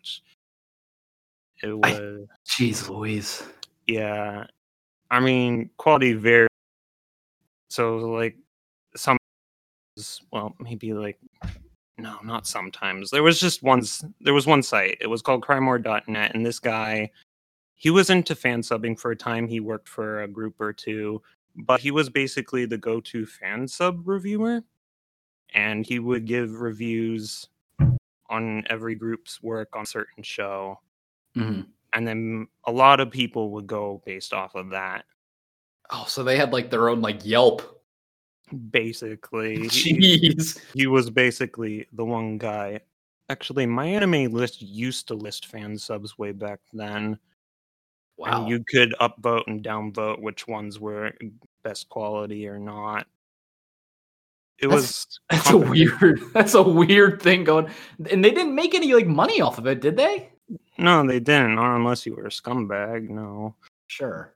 Speaker 4: It was
Speaker 3: Jeez Louise.
Speaker 4: yeah. I mean, quality very. So like some, well, maybe like no, not sometimes. There was just one. s- There was one site. It was called Crymore.net, and this guy, he was into fan subbing for a time. He worked for a group or two, but he was basically the go-to fan sub reviewer, and he would give reviews on every group's work on a certain show
Speaker 3: Mhm.
Speaker 4: and then a lot of people would go based off of that
Speaker 3: Oh, so they had like their own like Yelp.
Speaker 4: Basically he,
Speaker 3: Jeez.
Speaker 4: he was basically the one guy actually MyAnimeList used to list fan subs way back then
Speaker 3: Wow.
Speaker 4: and you could upvote and downvote which ones were best quality or not it
Speaker 3: That's-
Speaker 4: was [LAUGHS]
Speaker 3: That's a weird. [LAUGHS] That's a weird thing going. And they didn't make any like money off of it, did they?
Speaker 4: no they didn't not unless you were a scumbag no
Speaker 3: Sure.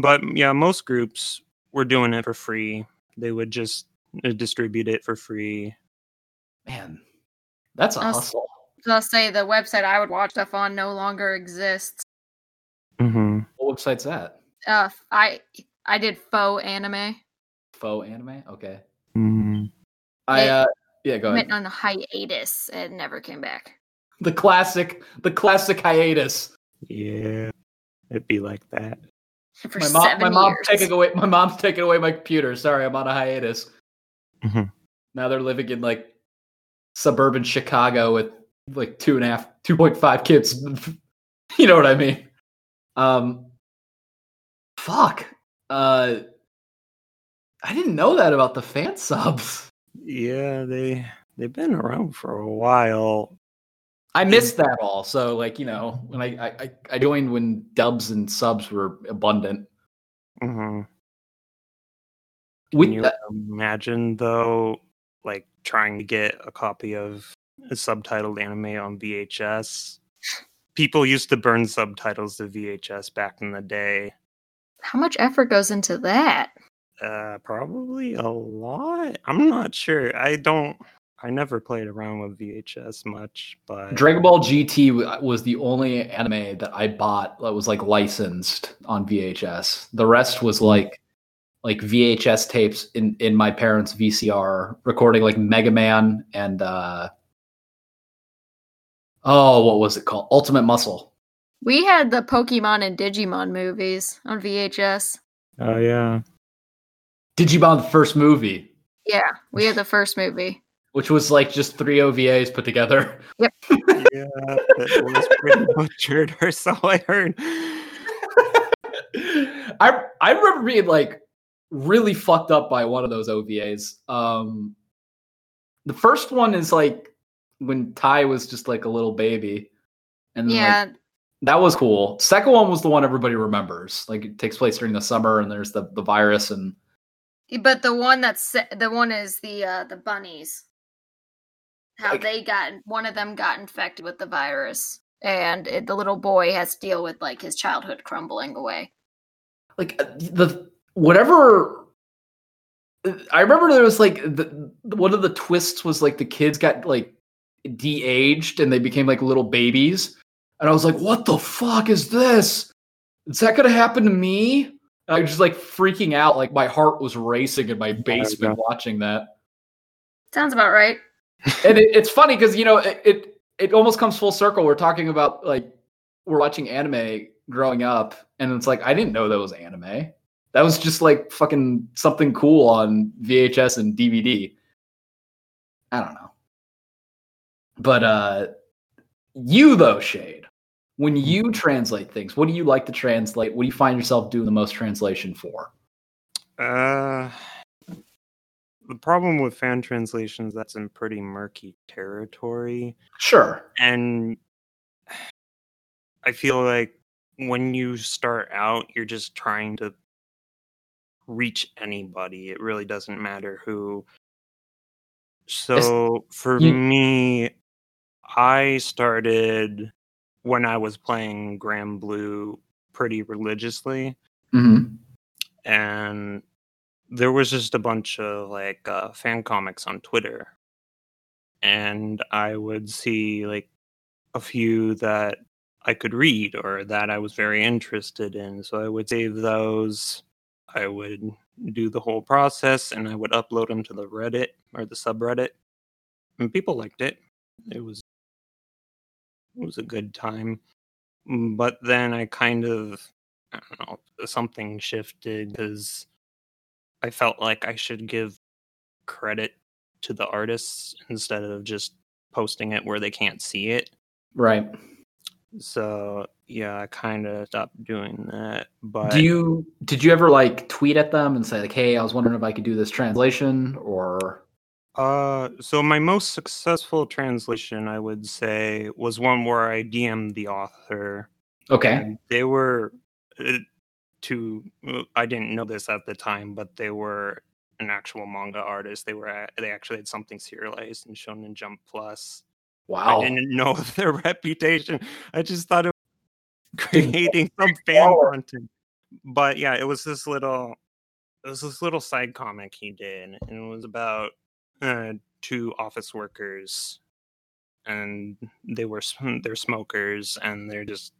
Speaker 4: But yeah most groups were doing it for free they would just uh, distribute it for free
Speaker 3: Man, that's a
Speaker 5: I was-
Speaker 3: hustle.
Speaker 5: just say the website I would watch stuff on no longer exists.
Speaker 4: hmm
Speaker 3: What website's that?
Speaker 5: Uh, I I did faux anime.
Speaker 3: Faux anime. Okay.
Speaker 4: hmm
Speaker 3: I
Speaker 5: It-
Speaker 3: uh yeah, go ahead.
Speaker 5: Went on a hiatus and never came back.
Speaker 3: The classic, the classic hiatus.
Speaker 4: Yeah, it'd be like that.
Speaker 5: For
Speaker 3: my mom,
Speaker 5: seven
Speaker 3: my mom's
Speaker 5: years.
Speaker 3: taking away. [LAUGHS] My mom's taking away my computer. Sorry, I'm on a hiatus.
Speaker 4: Mhm.
Speaker 3: Now they're living in like suburban Chicago with like two and a half, two point five kids. [LAUGHS] you know what I mean? Um, fuck. Uh, I didn't know that about the fan subs.
Speaker 4: Yeah, they they've been around for a while.
Speaker 3: I missed that all. So like you know when I I, I- I joined when dubs and subs were abundant. With
Speaker 4: Can you
Speaker 3: that-
Speaker 4: imagine though, like trying to get a copy of a subtitled anime on VHS? People used to burn subtitles to VHS back in the day.
Speaker 5: How much effort goes into that?
Speaker 4: Uh, probably a lot. I'm not sure. I don't. I never played around with VHS much, but
Speaker 3: Dragon Ball GT was the only anime that I bought that was like licensed on VHS. The rest was like like VHS tapes in in my parents' VCR recording like Mega Man and uh oh what was it called Ultimate Muscle.
Speaker 5: We had the Pokemon and Digimon movies on VHS.
Speaker 4: oh yeah,
Speaker 3: Digimon the first movie,
Speaker 5: Yeah, we had the [LAUGHS] first movie.
Speaker 3: Which was like just three OVAs put together. Yep. [LAUGHS]
Speaker 4: yeah, that was pretty [LAUGHS] butchered, or so I heard.
Speaker 3: I I remember being like really fucked up by one of those OVAs. Um, the first one is like when Tai was just like a little baby, and like,
Speaker 5: Yeah,
Speaker 3: that was cool. Second one was the one everybody remembers. Like it takes place during the summer, and there's the the virus, and
Speaker 5: but the one that's the one is the uh the bunnies. How
Speaker 3: Like-
Speaker 5: they got one of them got infected with the virus, and it, the little boy has to deal with like his childhood crumbling away.
Speaker 3: like uh, the whatever. I remember there was like the one of the twists was like the kids got like de-aged and they became like little babies, and I was like, "What the fuck is this? Is that gonna happen to me?" And I was just like freaking out, like my heart was racing in my basement watching that.
Speaker 5: Sounds about right.
Speaker 3: And it, it's funny because you know it, it it almost comes full circle. We're talking about like we're watching anime growing up, and it's like I didn't know that was anime. That was just like fucking something cool on VHS and DVD. I don't know. But uh you though, Shade, when you translate things, what do you like to translate? What do you find yourself doing the most translation for?
Speaker 4: Uh, the problem with fan translations that's in pretty murky territory,
Speaker 3: Sure.
Speaker 4: and [SIGHS] I feel like when you start out, you're just trying to reach anybody. It really doesn't matter who. So for
Speaker 3: you-
Speaker 4: me, I started when I was playing Granblue pretty religiously
Speaker 3: Mm-hmm.
Speaker 4: and there was just a bunch of like uh, fan comics on Twitter, and I would see like a few that I could read or that I was very interested in. So I would save those. I would do the whole process, and I would upload them to the Reddit or the subreddit, and people liked it. It was it was a good time, but then I kind of I don't know, something shifted because I felt like I should give credit to the artists instead of just posting it where they can't see it.
Speaker 3: Right.
Speaker 4: So yeah, I kind of stopped doing that. But
Speaker 3: do you did you ever like tweet at them and say like hey i was wondering if i could do this translation or
Speaker 4: Uh, so my most successful translation, I would say, was one where I DM'd the author.
Speaker 3: okay
Speaker 4: They were to I didn't know this at the time, but they were an actual manga artist. They were at, they actually had something serialized in Shonen Jump Plus.
Speaker 3: wow
Speaker 4: I didn't know [LAUGHS] their reputation. I just thought it was [LAUGHS] creating some [LAUGHS] fan content. But yeah, it was this little it was this little side comic he did, and it was about uh, two office workers and they were they're smokers and they're just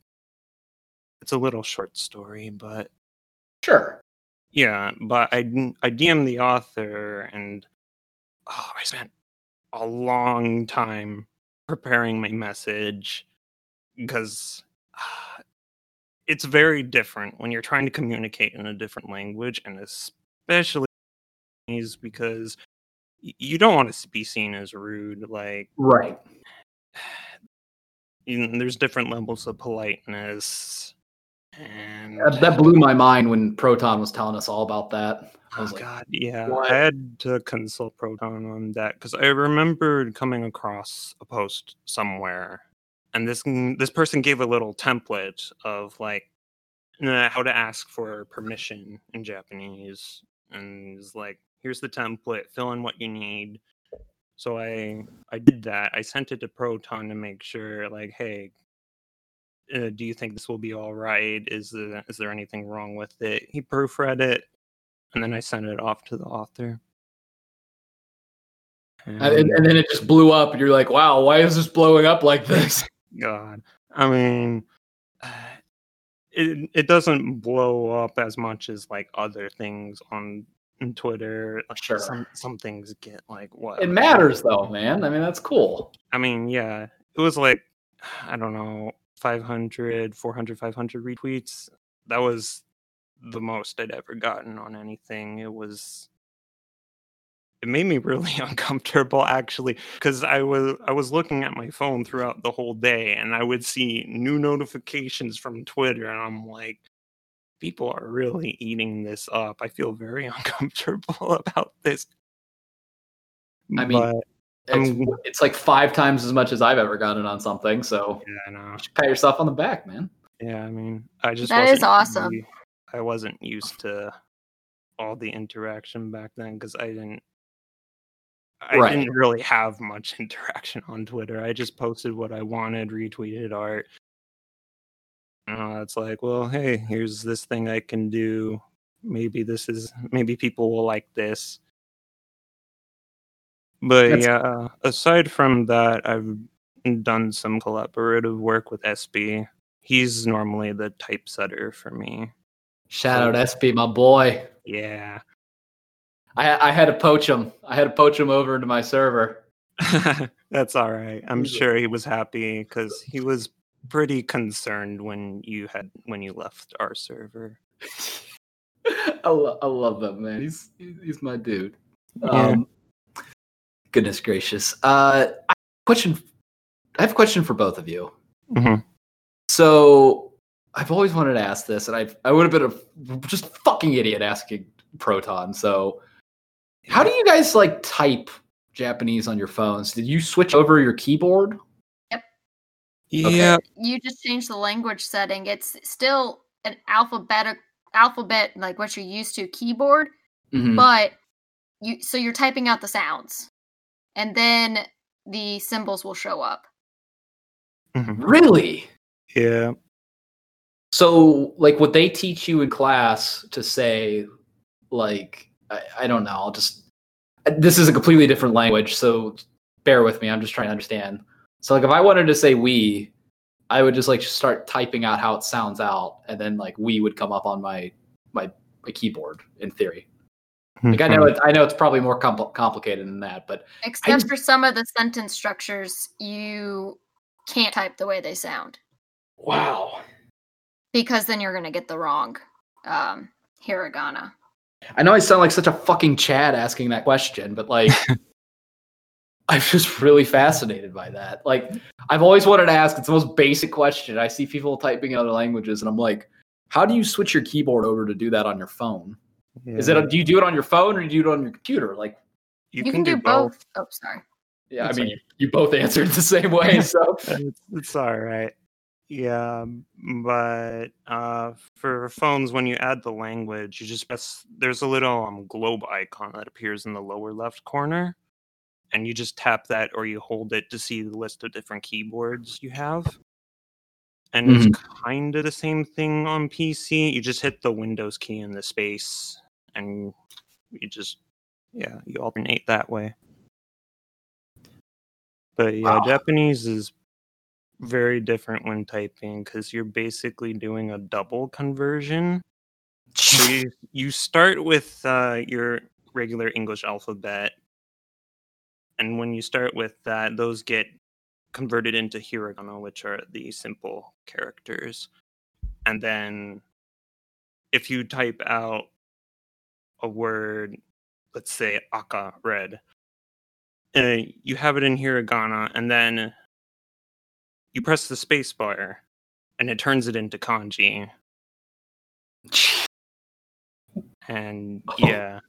Speaker 4: it's a little short story, but
Speaker 3: Sure.
Speaker 4: yeah, but I I DM the author and oh, I spent a long time preparing my message because uh, it's very different when you're trying to communicate in a different language and especially because you don't want to be seen as rude like
Speaker 3: Right. [SIGHS]
Speaker 4: you know, there's different levels of politeness and
Speaker 3: That, that blew my mind when Proton was telling us all about that. I
Speaker 4: Oh
Speaker 3: like,
Speaker 4: God, yeah.
Speaker 3: what?
Speaker 4: I had to consult Proton on that because I remembered coming across a post somewhere, and this this person gave a little template of like uh, how to ask for permission in Japanese, and it's like, here's the template, fill in what you need. So I I did that. I sent it to Proton to make sure, like, hey, uh, do you think this will be all right? Is there, is there anything wrong with it? He proofread it, and then I sent it off to the author.
Speaker 3: and, and then it just blew up, and you're like, wow, why is this blowing up like this? [LAUGHS]
Speaker 4: God, I mean, [SIGHS] it it doesn't blow up as much as like other things on on Twitter. Like
Speaker 3: Sure.
Speaker 4: some some things get like what
Speaker 3: It matters, though, man. I mean, that's cool.
Speaker 4: I mean, yeah, it was like [SIGHS] I don't know, 500, 400, 500 retweets. That was the most I'd ever gotten on anything. It was it made me [LAUGHS] really uncomfortable actually because I was I was looking at my phone throughout the whole day and I would see new notifications from Twitter and I'm like people are really eating this up. I feel very [LAUGHS] uncomfortable [LAUGHS] about this.
Speaker 3: I mean,
Speaker 4: But,
Speaker 3: It's, it's like five times as much as I've ever gotten on something. So
Speaker 4: yeah, I know.
Speaker 3: you pat yourself on the back, man.
Speaker 4: Yeah, I mean, I just
Speaker 5: That is
Speaker 4: wasn't
Speaker 5: awesome.
Speaker 4: u- I wasn't used to all the interaction back then because I didn't. I
Speaker 3: Right.
Speaker 4: didn't really have much [LAUGHS] interaction on Twitter. I just posted what I wanted, retweeted art. Uh, it's like, well, hey, here's this thing I can do. Maybe this is maybe people will like this. But
Speaker 3: That's-
Speaker 4: yeah, aside from that, I've done some collaborative work with SB. He's normally the typesetter for me.
Speaker 3: Shout out SB, my boy.
Speaker 4: Yeah.
Speaker 3: I, I had to poach him. I had to poach him over into my server. [LAUGHS]
Speaker 4: That's all right. I'm sure he was happy because he was pretty concerned when you had when you left our server. [LAUGHS]
Speaker 3: I, lo- I love that man. He's he's my dude.
Speaker 4: Yeah.
Speaker 3: Um, goodness gracious. Uh, I question. I have a question for both of you.
Speaker 4: Mhm.
Speaker 3: So I've always wanted to ask this, and I I would have been a just fucking idiot asking Proton. So how do you guys like type Japanese on your phones? Did you switch over your keyboard? Yep.
Speaker 4: Yeah.
Speaker 5: You just change the language setting. It's still an alphabetic alphabet like what you're used to keyboard,
Speaker 3: Mhm.
Speaker 5: but you so you're typing out the sounds. And then the symbols will show up.
Speaker 4: Mhm.
Speaker 3: Really?
Speaker 4: Yeah.
Speaker 3: So, like, what they teach you in class to say, like, I, I don't know, I'll just, this is a completely different language, so bear with me. I'm just trying to understand. So, like, if I wanted to say we, I would just like start typing out how it sounds out, and then like we would come up on my my, my keyboard in theory. Like, I know, it, I know it's probably more compl- complicated than that, but
Speaker 5: Except
Speaker 3: d-
Speaker 5: for some of the sentence structures, you can't type the way they sound
Speaker 3: wow.
Speaker 5: because then you're going to get the wrong um, hiragana.
Speaker 3: I know I sound like such a fucking Chad asking that question, but like, [LAUGHS] I'm just really fascinated by that. Like, I've always wanted to ask. It's the most basic question. I see people typing in other languages, and I'm like, how do you switch your keyboard over to do that on your phone? Is it? A, do you do it on your phone or do you do it on your computer? Like,
Speaker 4: you,
Speaker 5: You, can, do, both. Oh, sorry.
Speaker 3: yeah,
Speaker 4: That's
Speaker 3: I mean, you both answered the same way. [LAUGHS] So,
Speaker 4: it's, it's all right. Yeah, but uh, for phones, when you add the language, you just press. There's a little um, globe icon that appears in the lower left corner, and you just tap that or you hold it to see the list of different keyboards you have. And it's kind of the same thing on PC. You just hit the Windows key in the space, and you just yeah, you alternate that way. But yeah,
Speaker 3: Wow.
Speaker 4: Japanese is very different when typing because you're basically doing a double conversion. So [LAUGHS] you, you start with uh, your regular English alphabet, and when you start with that, those get converted into hiragana, which are the simple characters. And then if you type out a word, let's say aka, red, uh, you have it in hiragana, and then you press the space bar, and it turns it into kanji. And [LAUGHS]
Speaker 3: Oh.
Speaker 4: yeah.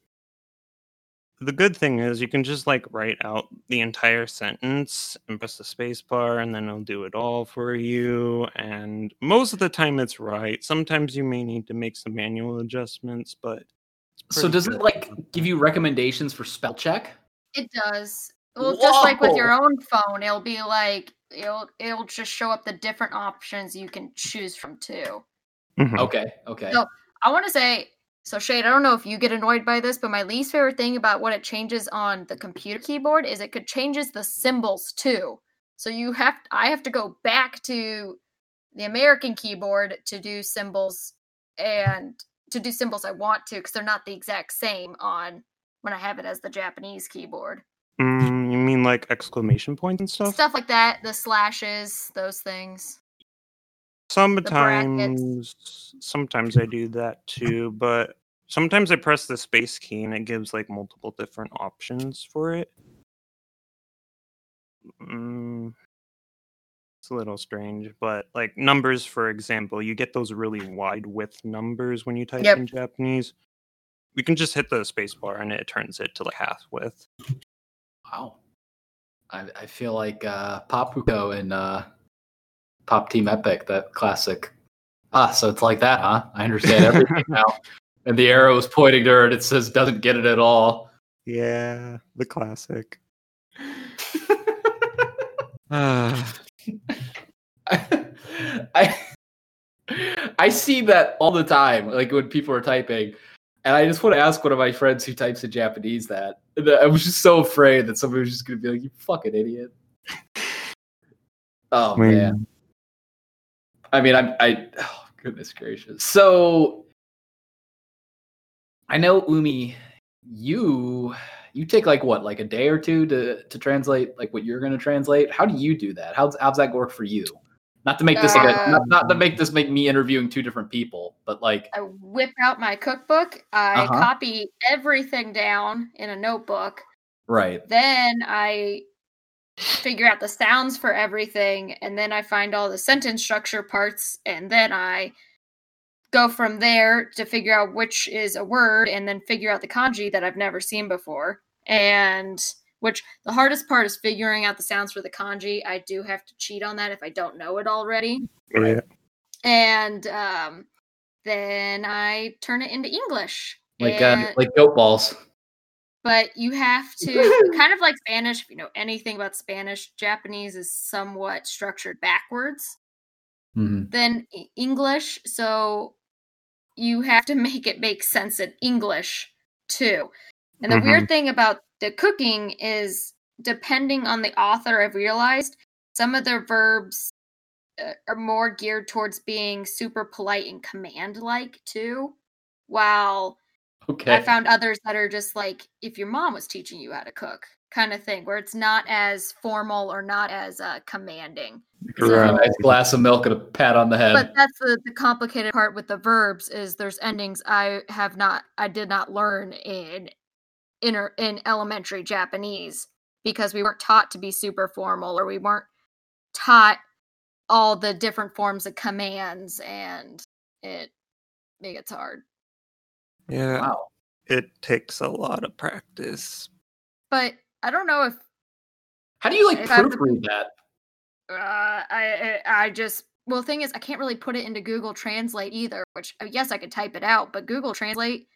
Speaker 4: The good thing is you can just like write out the entire sentence and press the space bar and then it'll do it all for you. And most of the time it's right. Sometimes you may need to make some manual adjustments, but
Speaker 3: So
Speaker 4: pretty
Speaker 3: does it like give you recommendations for spell check?
Speaker 5: It does. Well, just like with your own phone, it'll be like it'll it'll just show up the different options you can choose from too.
Speaker 4: Mhm.
Speaker 3: Okay, okay.
Speaker 5: No. I want to say so Shade, I don't know if you get annoyed by this, but my least favorite thing about what it changes on the computer keyboard is it could changes the symbols too. So you have I have to go back to the American keyboard to do symbols and to do symbols I want to because they're not the exact same on when I have it as the Japanese keyboard.
Speaker 4: Mm, you mean like exclamation points and stuff?
Speaker 5: Stuff like that, the slashes, those things.
Speaker 4: Sometimes, sometimes I do that too, but sometimes I press the space key and it gives like multiple different options for it. Mm, it's a little strange, but like numbers, for example, you get those really wide width numbers when you type
Speaker 5: Yep.
Speaker 4: in Japanese. We can just hit the space bar and it turns it to like half width.
Speaker 3: Wow. I, I feel like uh Popuko and uh Pop Team Epic, that classic. Ah, so it's like that, huh? I understand everything [LAUGHS] now. And the arrow is pointing to her and it says doesn't get it at all.
Speaker 4: Yeah, the classic. [LAUGHS] [SIGHS] [LAUGHS]
Speaker 3: I, I I see that all the time, like when people are typing, and I just want to ask one of my friends who types in Japanese that. I was just so afraid that somebody was just going to be like, "You fucking idiot." Oh
Speaker 4: I mean,
Speaker 3: man. I mean, I'm. I. Oh, goodness gracious. So, I know Umi, you you take like what, like a day or two to to translate like what you're going to translate. How do you do that? How's how's that work for you? Not to make this like a,
Speaker 5: Uh,
Speaker 3: not, not to make this make me interviewing two different people, but like
Speaker 5: I whip out my cookbook. I
Speaker 3: Uh-huh.
Speaker 5: copy everything down in a notebook.
Speaker 3: right.
Speaker 5: Then I figure out the sounds for everything. And then I find all the sentence structure parts. And then I go from there to figure out which is a word and then figure out the kanji that I've never seen before. And which the hardest part is figuring out the sounds for the kanji. I do have to cheat on that if I don't know it already
Speaker 4: Yeah.
Speaker 5: and um, then I turn it into English.
Speaker 3: Like uh, like goat balls.
Speaker 5: but you have to [LAUGHS] kind of like Spanish. If you know anything about Spanish, Japanese is somewhat structured backwards
Speaker 3: Mhm.
Speaker 5: than E- English, so you have to [LAUGHS] make it make sense in English too. And the weird thing about the cooking is, depending on the author, I've realized some of their verbs uh, are more geared towards being super polite and command like too, while
Speaker 3: Okay.
Speaker 5: I found others that are just like if your mom was teaching you how to cook kind of thing, where it's not as formal or not as uh, commanding.
Speaker 3: A nice glass of milk and a pat on the head.
Speaker 5: But that's the, the complicated part with the verbs is there's endings I have not I did not learn in inner in elementary Japanese because we weren't taught to be super formal or we weren't taught all the different forms of commands and it it gets hard.
Speaker 4: Yeah.
Speaker 3: wow.
Speaker 4: It takes a lot of practice.
Speaker 5: But I don't know if
Speaker 3: How do you like
Speaker 5: If to-
Speaker 3: proofread that?
Speaker 5: uh, I I I just well, the thing is, I can't really put it into Google Translate either. Which uh, yes, I could type it out, but Google Translate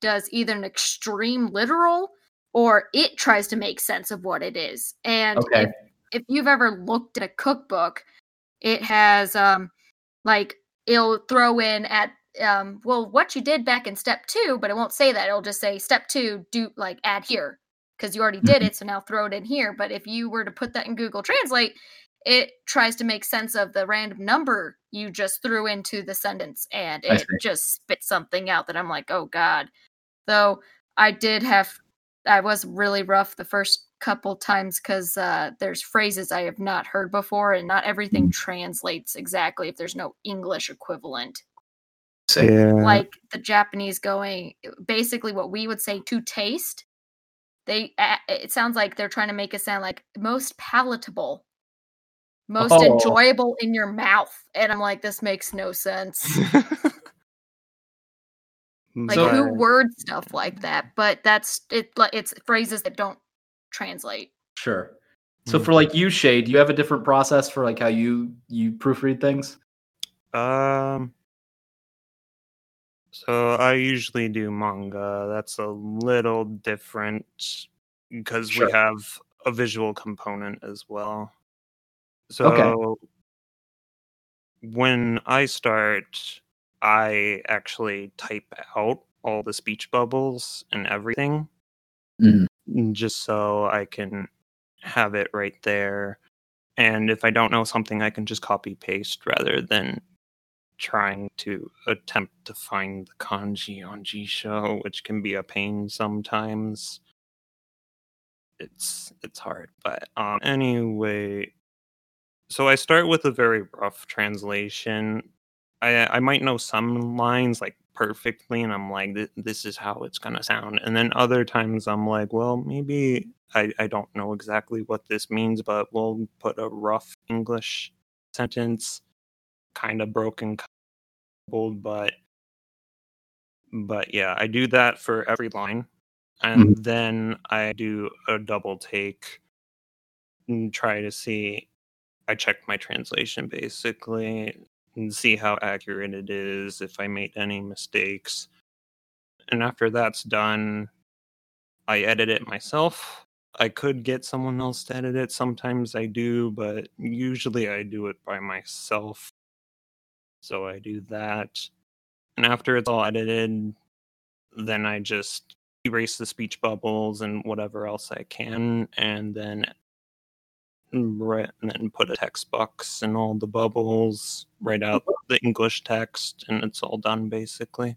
Speaker 5: does either an extreme literal or it tries to make sense of what it is. And
Speaker 3: Okay.
Speaker 5: if, if you've ever looked at a cookbook, it has um like it'll throw in at um well what you did back in step two, but it won't say that. It'll just say step two, do like add here. because you already did it, so now throw it in here. But if you were to put that in Google Translate, it tries to make sense of the random number you just threw into the sentence and it just spits something out that I'm like, oh God. Though I did have, I was really rough the first couple times because uh, there's phrases I have not heard before and not everything translates exactly if there's no English equivalent.
Speaker 4: Yeah.
Speaker 5: Like the Japanese going, basically what we would say to taste. They, it sounds like they're trying to make it sound like most palatable most
Speaker 3: Oh.
Speaker 5: enjoyable in your mouth and i'm like this makes no sense [LAUGHS] [LAUGHS] like
Speaker 3: So-
Speaker 5: who word stuff like that but that's it like it's phrases that don't translate
Speaker 3: Sure. So
Speaker 4: Mm.
Speaker 3: for like you, Shade, do you have a different process for like how you you proofread things?
Speaker 4: Um. So I usually do manga. That's a little different because
Speaker 3: Sure.
Speaker 4: we have a visual component as well. So
Speaker 3: Okay.
Speaker 4: when I start, I actually type out all the speech bubbles and everything
Speaker 3: Mhm.
Speaker 4: just so I can have it right there. And if I don't know something, I can just copy paste rather than trying to attempt to find the kanji on Jisho, which can be a pain sometimes. It's it's hard, but um anyway, so I start with a very rough translation. I uh, I might know some lines like perfectly, and I'm like, "Th- this is how it's gonna sound. And then other times I'm like, well, maybe I I don't know exactly what this means, but we'll put a rough English sentence, kind of broken, coupled, but but yeah, I do that for every line, and mm-hmm. then I do a double take and try to see. I check my translation basically and see how accurate it is, if I made any mistakes. And after that's done, I edit it myself. I could get someone else to edit it. Sometimes I do, but usually I do it by myself. So I do that. And after it's all edited, then I just erase the speech bubbles and whatever else I can, and then write, and then put a text box in all the bubbles, write out mm-hmm. the English text, and it's all done basically.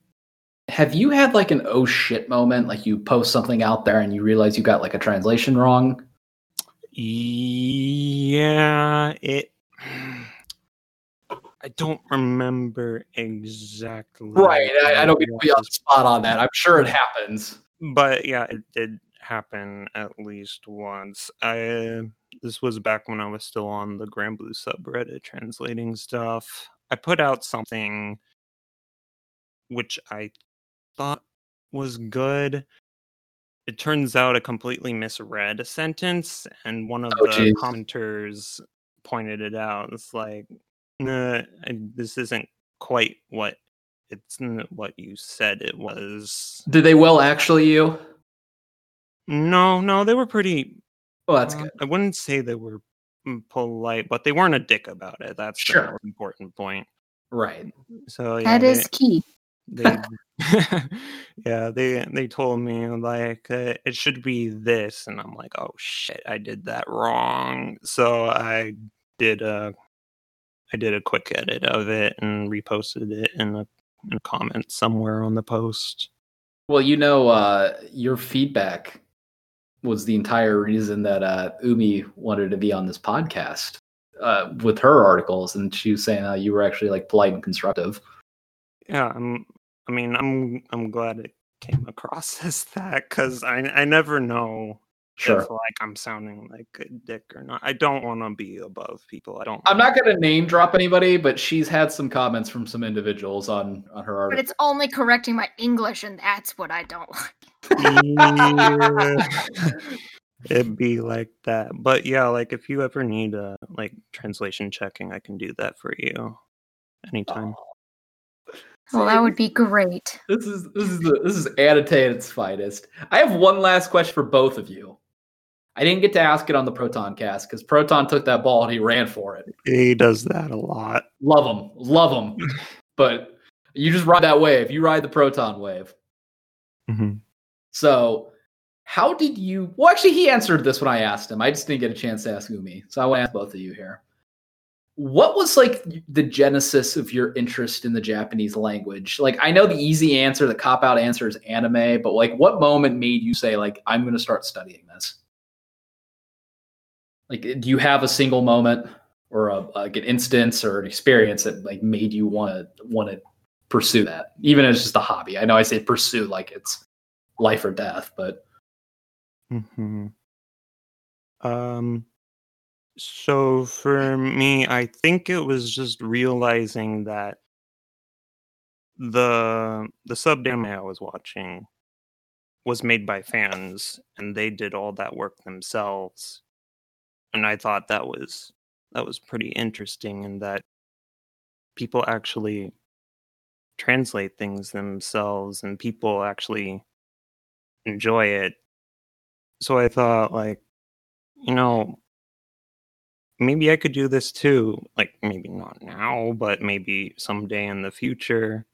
Speaker 3: Have you had like an oh shit moment? Like you post something out there and you realize you got like a translation wrong?
Speaker 4: Yeah, it. [SIGHS] I don't remember exactly.
Speaker 3: Right. I, I don't mean to be on the spot on that. I'm sure it happens.
Speaker 4: but yeah, it did happen at least once. I this was back when I was still on the Granblue subreddit translating stuff. I put out something which I thought was good. It turns out I completely misread a sentence, and one of
Speaker 3: Oh,
Speaker 4: the
Speaker 3: jeez.
Speaker 4: commenters pointed it out. It's like, nah, this isn't quite what it's what you said it was.
Speaker 3: Did they well actually you?
Speaker 4: No, no, they were pretty.
Speaker 3: Well, that's
Speaker 4: uh,
Speaker 3: good.
Speaker 4: I wouldn't say they were mm, polite, but they weren't a dick about it. That's
Speaker 3: Sure.
Speaker 4: the important point.
Speaker 3: Right.
Speaker 4: So yeah,
Speaker 5: That is
Speaker 4: they,
Speaker 5: key
Speaker 4: they [LAUGHS] yeah they they told me like uh, it should be this, and I'm like, oh shit, I did that wrong. So I did a I did a quick edit of it and reposted it in a, in a comment somewhere on the post.
Speaker 3: Well, you know, uh, your feedback was the entire reason that uh, Umi wanted to be on this podcast uh, with her articles, and she was saying how you were actually like polite and constructive.
Speaker 4: Yeah, I'm. I mean, I'm. I'm glad it came across [LAUGHS] as that because I. I never know
Speaker 3: Sure.
Speaker 4: if like I'm sounding like a dick or not. I don't want to be above people. I don't.
Speaker 3: I'm not going to name drop anybody, but she's had some comments from some individuals on on her
Speaker 5: but it's only correcting my english and that's what i don't like [LAUGHS]
Speaker 4: It'd be like that, but yeah, like if you ever need uh like translation checking, I can do that for you anytime.
Speaker 5: well that would be great
Speaker 3: This is this is the, this is Annotate its finest. I have one last question for both of you. I didn't get to ask it on the Proton cast because Proton took that ball and he ran for it.
Speaker 4: He does that a lot.
Speaker 3: Love him, love him. but you just ride that wave. You ride the Proton wave.
Speaker 4: Mhm.
Speaker 3: So how did you? Well, actually, he answered this when I asked him. I just didn't get a chance to ask Umi, so I want to ask both of you here. What was like the genesis of your interest in the Japanese language? Like, I know the easy answer, the cop out answer is anime, but like, what moment made you say like I'm going to start studying this? Like, do you have a single moment or a, like an instance or an experience that like made you want to want to pursue that, even as just a hobby? I know I say pursue like it's life or death, but
Speaker 4: hmm Um, so for me, I think it was just realizing that the the sub anime I was watching was made by fans, and they did all that work themselves. And I thought that was that was pretty interesting, in that people actually translate things themselves, and people actually enjoy it so I thought like, you know, maybe I could do this too. Like maybe not now, but maybe someday in the future.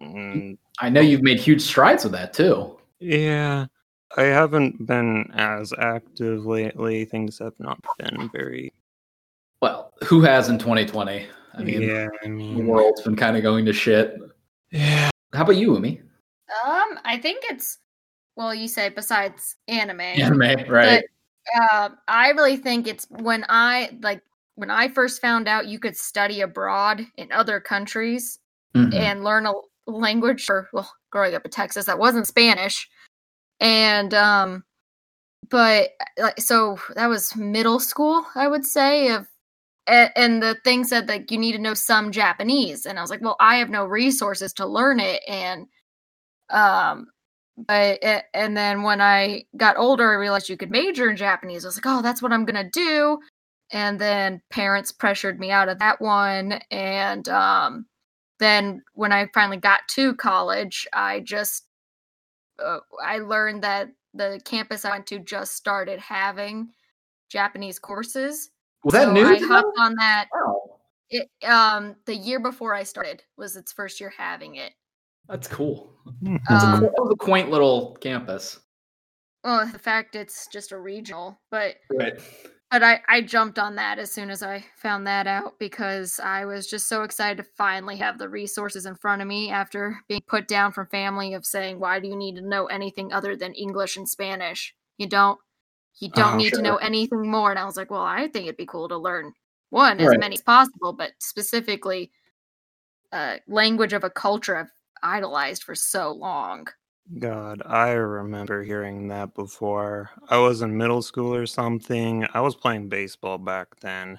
Speaker 3: And mm, I know you've made huge strides with that too.
Speaker 4: Yeah. I haven't been as active lately. Things have not been very
Speaker 3: well. Who has in 2020? I mean,
Speaker 4: yeah, I mean,
Speaker 3: the world's been kind of going to shit.
Speaker 4: Yeah.
Speaker 3: How about you, Umi?
Speaker 5: Um, I think it's well, you say besides anime.
Speaker 3: Anime, right?
Speaker 5: But, uh, I really think it's when I like when I first found out you could study abroad in other countries mm-hmm. and learn a language. Or well, growing up in Texas, that wasn't Spanish, and um, but like so that was middle school, I would say. Of and the thing said like you need to know some Japanese, and I was like, well, I have no resources to learn it, and um but and then when I got older, I realized you could major in Japanese. I was like, oh, that's what I'm gonna do. And then parents pressured me out of that one. And um, then when I finally got to college, I just uh, I learned that the campus I went to just started having Japanese courses.
Speaker 3: Was that
Speaker 5: so
Speaker 3: new?
Speaker 5: I hopped on that.
Speaker 3: Wow.
Speaker 5: It um the year before I started was its first year having it.
Speaker 3: That's cool.
Speaker 4: Mhm.
Speaker 3: That's a
Speaker 5: Um,
Speaker 3: cool- a quaint little campus.
Speaker 5: Well, the fact it's just a regional, but
Speaker 3: Right.
Speaker 5: But I I jumped on that as soon as I found that out because I was just so excited to finally have the resources in front of me after being put down from family of saying why do you need to know anything other than English and Spanish? You don't you don't
Speaker 3: Oh,
Speaker 5: need to know anything more. And I was like, well, I think it'd be cool to learn one as many as possible, but specifically uh language of a culture I've idolized for so long.
Speaker 4: God, I remember hearing that before. I was in middle school or something. I was playing baseball back then.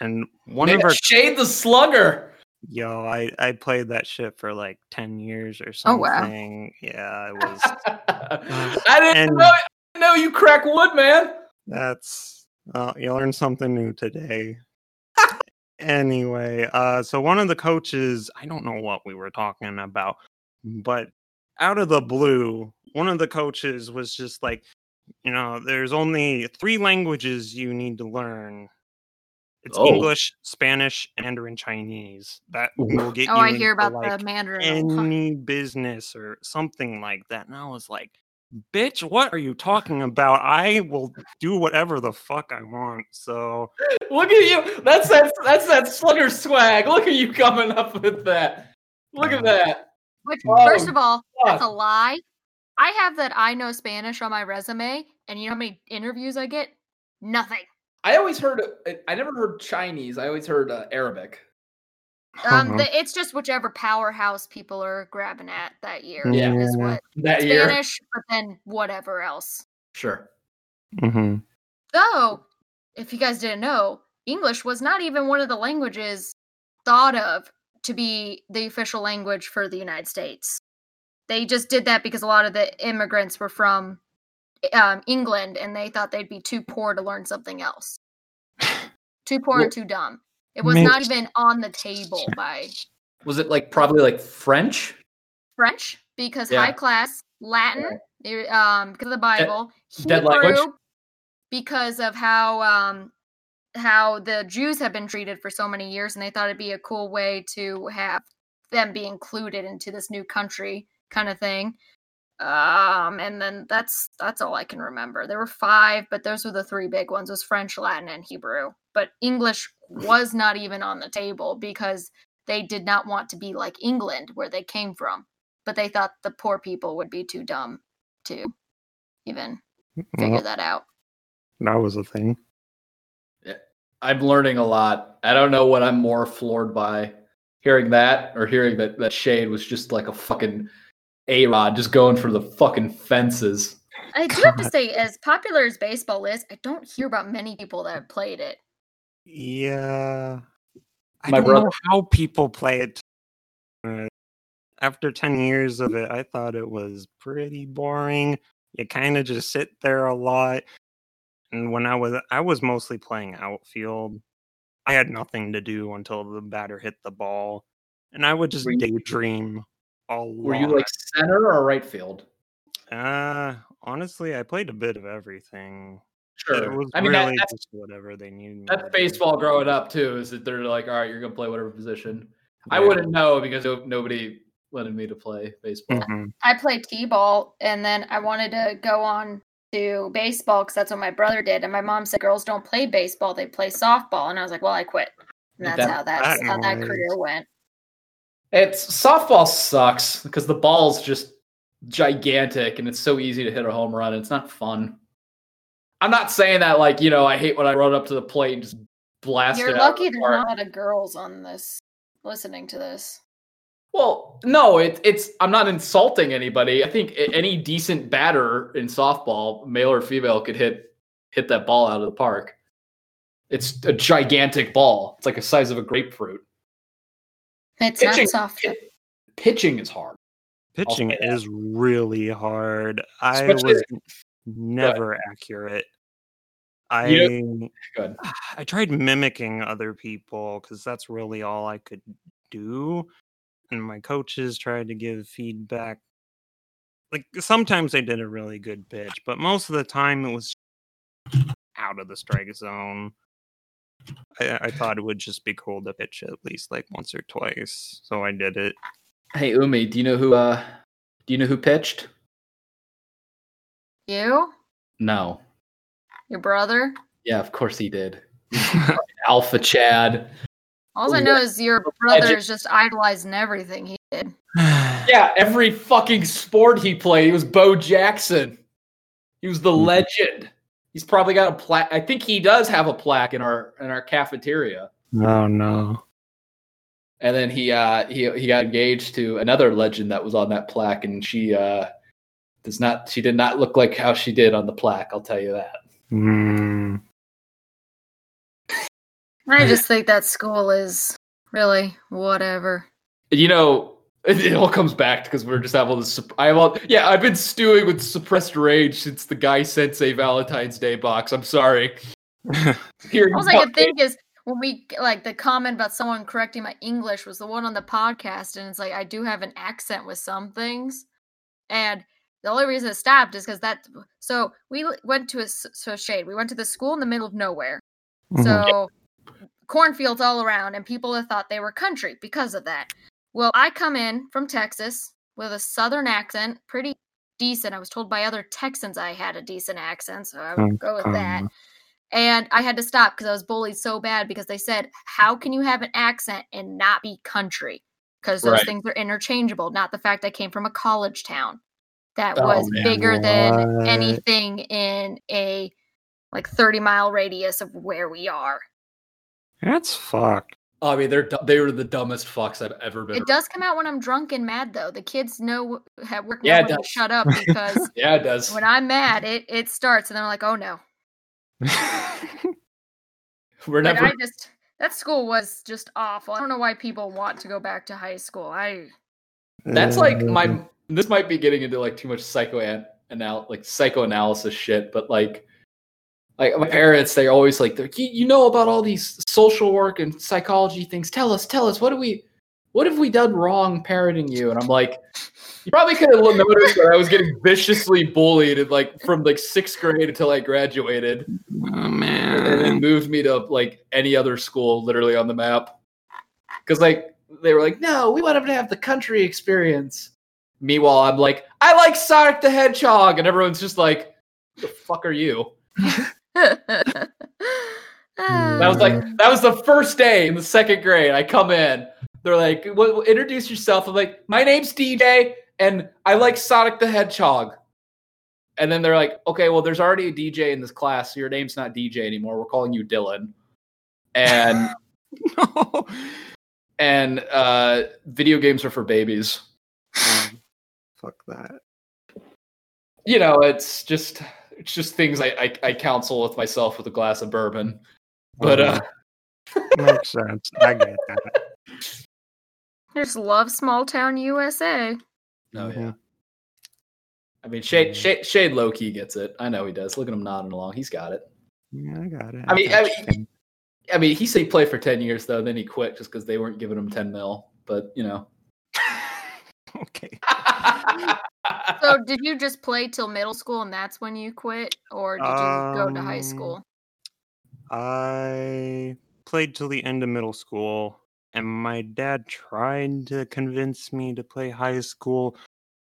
Speaker 4: And one
Speaker 3: Man,
Speaker 4: of our
Speaker 3: Shade the Slugger.
Speaker 4: yo, I I played that shit for like 10 years or something.
Speaker 5: Oh, wow.
Speaker 4: Yeah, it was [LAUGHS]
Speaker 3: I didn't
Speaker 4: And-
Speaker 3: know. I didn't know you crack wood, man.
Speaker 4: that's uh, you learned something new today. anyway, uh so one of the coaches, I don't know what we were talking about, but out of the blue, one of the coaches was just like, you know, there's only three languages you need to learn. It's
Speaker 3: Oh.
Speaker 4: English, Spanish, Mandarin Chinese. That will get
Speaker 5: Oh,
Speaker 4: you
Speaker 5: I hear about
Speaker 4: like,
Speaker 5: the Mandarin. Oh,
Speaker 4: any business or something like that. And I was like, bitch, what are you talking about? I will do whatever the fuck I want. So [LAUGHS]
Speaker 3: Look at you. That's that. That's that Slugger swag. Look at you coming up with that. Look at that.
Speaker 5: Which,
Speaker 3: Oh,
Speaker 5: first of all, that's a lie. I have that I know Spanish on my resume, and you know how many interviews I get? Nothing.
Speaker 3: I always heard. I never heard Chinese. I always heard uh, Arabic.
Speaker 5: Um,
Speaker 4: Uh-huh.
Speaker 5: the, it's just whichever powerhouse people are grabbing at that year
Speaker 3: Yeah.
Speaker 5: is what
Speaker 3: That year.
Speaker 5: Spanish, but then whatever else.
Speaker 3: Sure.
Speaker 4: Mm-hmm.
Speaker 5: Though, if you guys didn't know, English was not even one of the languages thought of to be the official language for the United States. They just did that because a lot of the immigrants were from um, England and they thought they'd be too poor to learn something else. [LAUGHS] Too poor
Speaker 3: Well,
Speaker 5: and too dumb. It was not even on the table [LAUGHS] by
Speaker 3: Was it like probably like French?
Speaker 5: French because
Speaker 3: Yeah.
Speaker 5: high class, Latin, um, because of the Bible,
Speaker 3: dead language?
Speaker 5: Hebrew, because of how um how the Jews have been treated for so many years, and they thought it'd be a cool way to have them be included into this new country kind of thing. Um, and then that's that's all I can remember. There were five, but those were the three big ones: was French, Latin, and Hebrew. But English was not even on the table because they did not want to be like England, where they came from. But they thought the poor people would be too dumb to even figure
Speaker 4: Well,
Speaker 5: that out.
Speaker 4: that was a thing.
Speaker 3: I'm learning a lot. I don't know what I'm more floored by hearing that or hearing that that Shade was just like a fucking A Rod just going for the fucking fences.
Speaker 5: I do have to say, as popular as baseball is, I don't hear about many people that have played it.
Speaker 4: Yeah. I
Speaker 3: My
Speaker 4: don't
Speaker 3: brother-
Speaker 4: know how people play it. Uh, after 10 years of it, I thought it was pretty boring. You kind of just sit there a lot. And when I was I was mostly playing outfield. I had nothing to do until the batter hit the ball. And I would just
Speaker 3: Were you-
Speaker 4: daydream all
Speaker 3: Were you like center or right field?
Speaker 4: uh honestly, I played a bit of everything. It
Speaker 3: Sure.
Speaker 4: was
Speaker 3: I mean,
Speaker 4: really
Speaker 3: that, that's,
Speaker 4: just whatever they needed.
Speaker 3: that's
Speaker 4: to
Speaker 3: baseball growing up too. Is that they're like, all right, you're gonna play whatever position. I wouldn't know because nobody wanted me to play baseball.
Speaker 4: Mhm.
Speaker 5: I played t-ball, and then I wanted to go on to baseball because that's what my brother did. And my mom said girls don't play baseball; they play softball. And I was like, well, I quit. And that's
Speaker 3: That-
Speaker 5: how that's
Speaker 4: that
Speaker 5: how that career went.
Speaker 3: It's softball sucks because the ball's just gigantic and it's so easy to hit a home run. It's not fun. I'm not saying that like you know I hate when I run up to the plate and just blast
Speaker 5: You're lucky there's not a lot of girls on this listening to this.
Speaker 3: Well, no, it, it's I'm not insulting anybody. I think any decent batter in softball, male or female, could hit hit that ball out of the park. It's a gigantic ball. It's like the size of a grapefruit.
Speaker 5: It's
Speaker 3: Pitching,
Speaker 5: not soft.
Speaker 3: pi- pitching is hard.
Speaker 4: Pitching is really hard. I
Speaker 3: Especially-
Speaker 4: was never accurate. I
Speaker 3: You [SIGHS] Good.
Speaker 4: I tried mimicking other people because that's really all I could do. And my coaches tried to give feedback. Like sometimes they did a really good pitch, but most of the time it was out of the strike zone. I, I thought it would just be cool to pitch at least like once or twice, so I did it.
Speaker 3: Hey Umi, do you know who uh do you know who pitched?
Speaker 5: You,
Speaker 3: No.
Speaker 5: your brother.
Speaker 3: Yeah, of course he did. [LAUGHS] Alpha Chad.
Speaker 5: All I know is your brother is just idolizing everything he did. [SIGHS]
Speaker 3: Yeah, every fucking sport he played, he was Bo Jackson. He was the
Speaker 4: Hmm.
Speaker 3: legend. He's probably got a plaque. I think he does have a plaque in our in our cafeteria.
Speaker 4: Oh no.
Speaker 3: And then he uh he he got engaged to another legend that was on that plaque, and she uh does not she did not look like how she did on the plaque. I'll tell you that.
Speaker 4: Mm.
Speaker 5: I just think that school is really whatever.
Speaker 3: You know, [LAUGHS] it, it all comes back because we're just having this. I have all yeah. I've been stewing with suppressed rage since the guy sent a Valentine's Day box. I'm sorry. [LAUGHS] Hearing
Speaker 5: All I
Speaker 3: about
Speaker 5: could think is when we like the comment about someone correcting my English was the one on the podcast, and it's like I do have an accent with some things, and the only reason it stopped is because that. So we went to a so shade. We went to the school in the middle of nowhere,
Speaker 4: Mhm.
Speaker 5: so cornfields all around, and people have thought they were country because of that. Well, I come in from Texas with a southern accent, pretty decent. I was told by other Texans I had a decent accent, so I would go with that
Speaker 4: Um,
Speaker 5: and I had to stop because I was bullied so bad because they said, "How can you have an accent and not be country?" Because those
Speaker 3: Right.
Speaker 5: things are interchangeable. Not the fact I came from a college town that
Speaker 3: Oh,
Speaker 5: was
Speaker 3: man.
Speaker 5: bigger than anything in a like thirty mile radius of where we are.
Speaker 4: That's fucked.
Speaker 3: I mean, they're they were the dumbest fucks I've ever been.
Speaker 5: It does come out when I'm drunk and mad, though. The kids know have work
Speaker 3: Yeah,
Speaker 5: know
Speaker 3: it
Speaker 5: when to
Speaker 3: does.
Speaker 5: shut up because [LAUGHS]
Speaker 3: Yeah, it does.
Speaker 5: when I'm mad, it it starts, and they're like, "Oh no." [LAUGHS]
Speaker 3: We're
Speaker 5: But
Speaker 3: never.
Speaker 5: I just that school was just awful. I don't know why people want to go back to high school. I
Speaker 3: That's like my. This might be getting into like too much psycho anal like psychoanalysis shit, but like, like my parents, they're always like, they're, you, you know about all these social work and psychology things. Tell us, tell us, what do we, what have we done wrong parenting you? And I'm like, you probably could have noticed that I was getting viciously bullied in like from like sixth grade until I graduated.
Speaker 4: Oh man.
Speaker 3: and then moved me to like any other school literally on the map because like they were like no we want him to have the country experience Meanwhile, I'm like, I like Sonic the Hedgehog, and everyone's just like, "The fuck are you?" [LAUGHS]
Speaker 5: that
Speaker 3: was like [LAUGHS] that was the first day in the second grade. I come in, they're like, what- "Introduce yourself." I'm like, "My name's DJ, and I like Sonic the Hedgehog." And then they're like, "Okay, well, there's already a DJ in this class, so your name's not DJ anymore. We're calling you Dylan." And [LAUGHS]
Speaker 4: no.
Speaker 3: and uh, video games are for babies.
Speaker 4: Um, fuck that.
Speaker 3: You know, it's just it's just things I I, I counsel with myself with a glass of bourbon. But uh,
Speaker 4: makes sense. I get that. [LAUGHS]
Speaker 5: just love small town USA.
Speaker 3: no, yeah.
Speaker 4: Mhm.
Speaker 3: I mean, Shade. Shade, Shade low key gets it. I know he does. Look at him nodding along. He's got it.
Speaker 4: Yeah, I got it.
Speaker 3: I mean, I mean, I mean, he said he played for ten years though. Then he quit just because they weren't giving him ten mil. But you know. [LAUGHS]
Speaker 4: okay. [LAUGHS]
Speaker 5: So [LAUGHS] did you just play till middle school and that's when you quit? Or did you go to high
Speaker 4: Um,
Speaker 5: school?
Speaker 4: I played till the end of middle school, and my dad tried to convince me to play high school,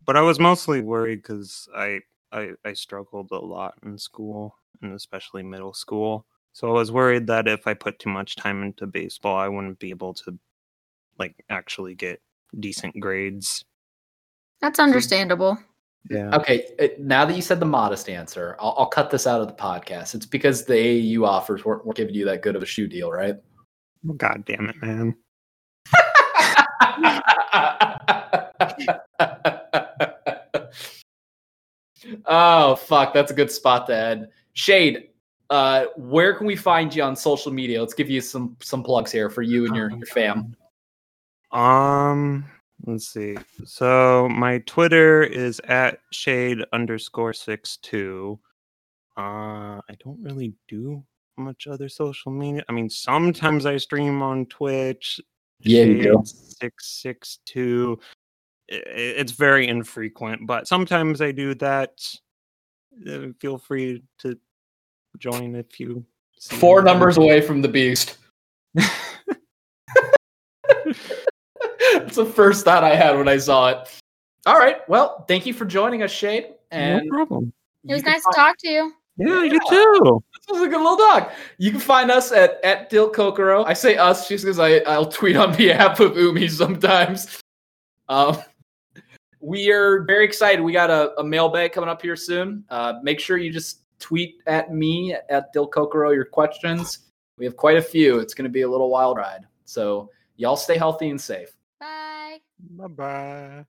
Speaker 4: but I was mostly worried because I, I I struggled a lot in school, and especially middle school. So I was worried that if I put too much time into baseball, I wouldn't be able to, like, actually get decent grades.
Speaker 5: That's understandable.
Speaker 4: Yeah.
Speaker 3: Okay, uh, now that you said the modest answer, I'll, I'll cut this out of the podcast. It's because the AAU offers weren't, weren't giving you that good of a shoe deal, right?
Speaker 4: God damn it, man. [LAUGHS]
Speaker 3: oh fuck, that's a good spot to end. Shade, uh, where can we find you on social media? Let's give you some some plugs here for you and your, your fam.
Speaker 4: Um, let's see. So my Twitter is at shade underscore six two. Uh, I don't really do much other social media. I mean, sometimes I stream on Twitch.
Speaker 3: Yeah, you do.
Speaker 4: Six six two. It's very infrequent, but sometimes I do that. Uh, feel free to join if you.
Speaker 3: Four numbers away from the beast. [LAUGHS] [LAUGHS] That's the first thought I had when I saw it. All right. Well, thank you for joining us, Shade. And
Speaker 4: no problem.
Speaker 5: It was
Speaker 3: you can
Speaker 5: nice to talk to you.
Speaker 4: Yeah, you too.
Speaker 3: This was a good little dog. You can find us at at DilKokoro. I say us just because I I'll tweet on [LAUGHS] behalf of Umi sometimes. Um, we are very excited. We got a, a mailbag coming up here soon. Uh, make sure you just tweet at me at DilKokoro your questions. We have quite a few. It's going to be a little wild ride. So y'all stay healthy and safe.
Speaker 4: Bye. Bye.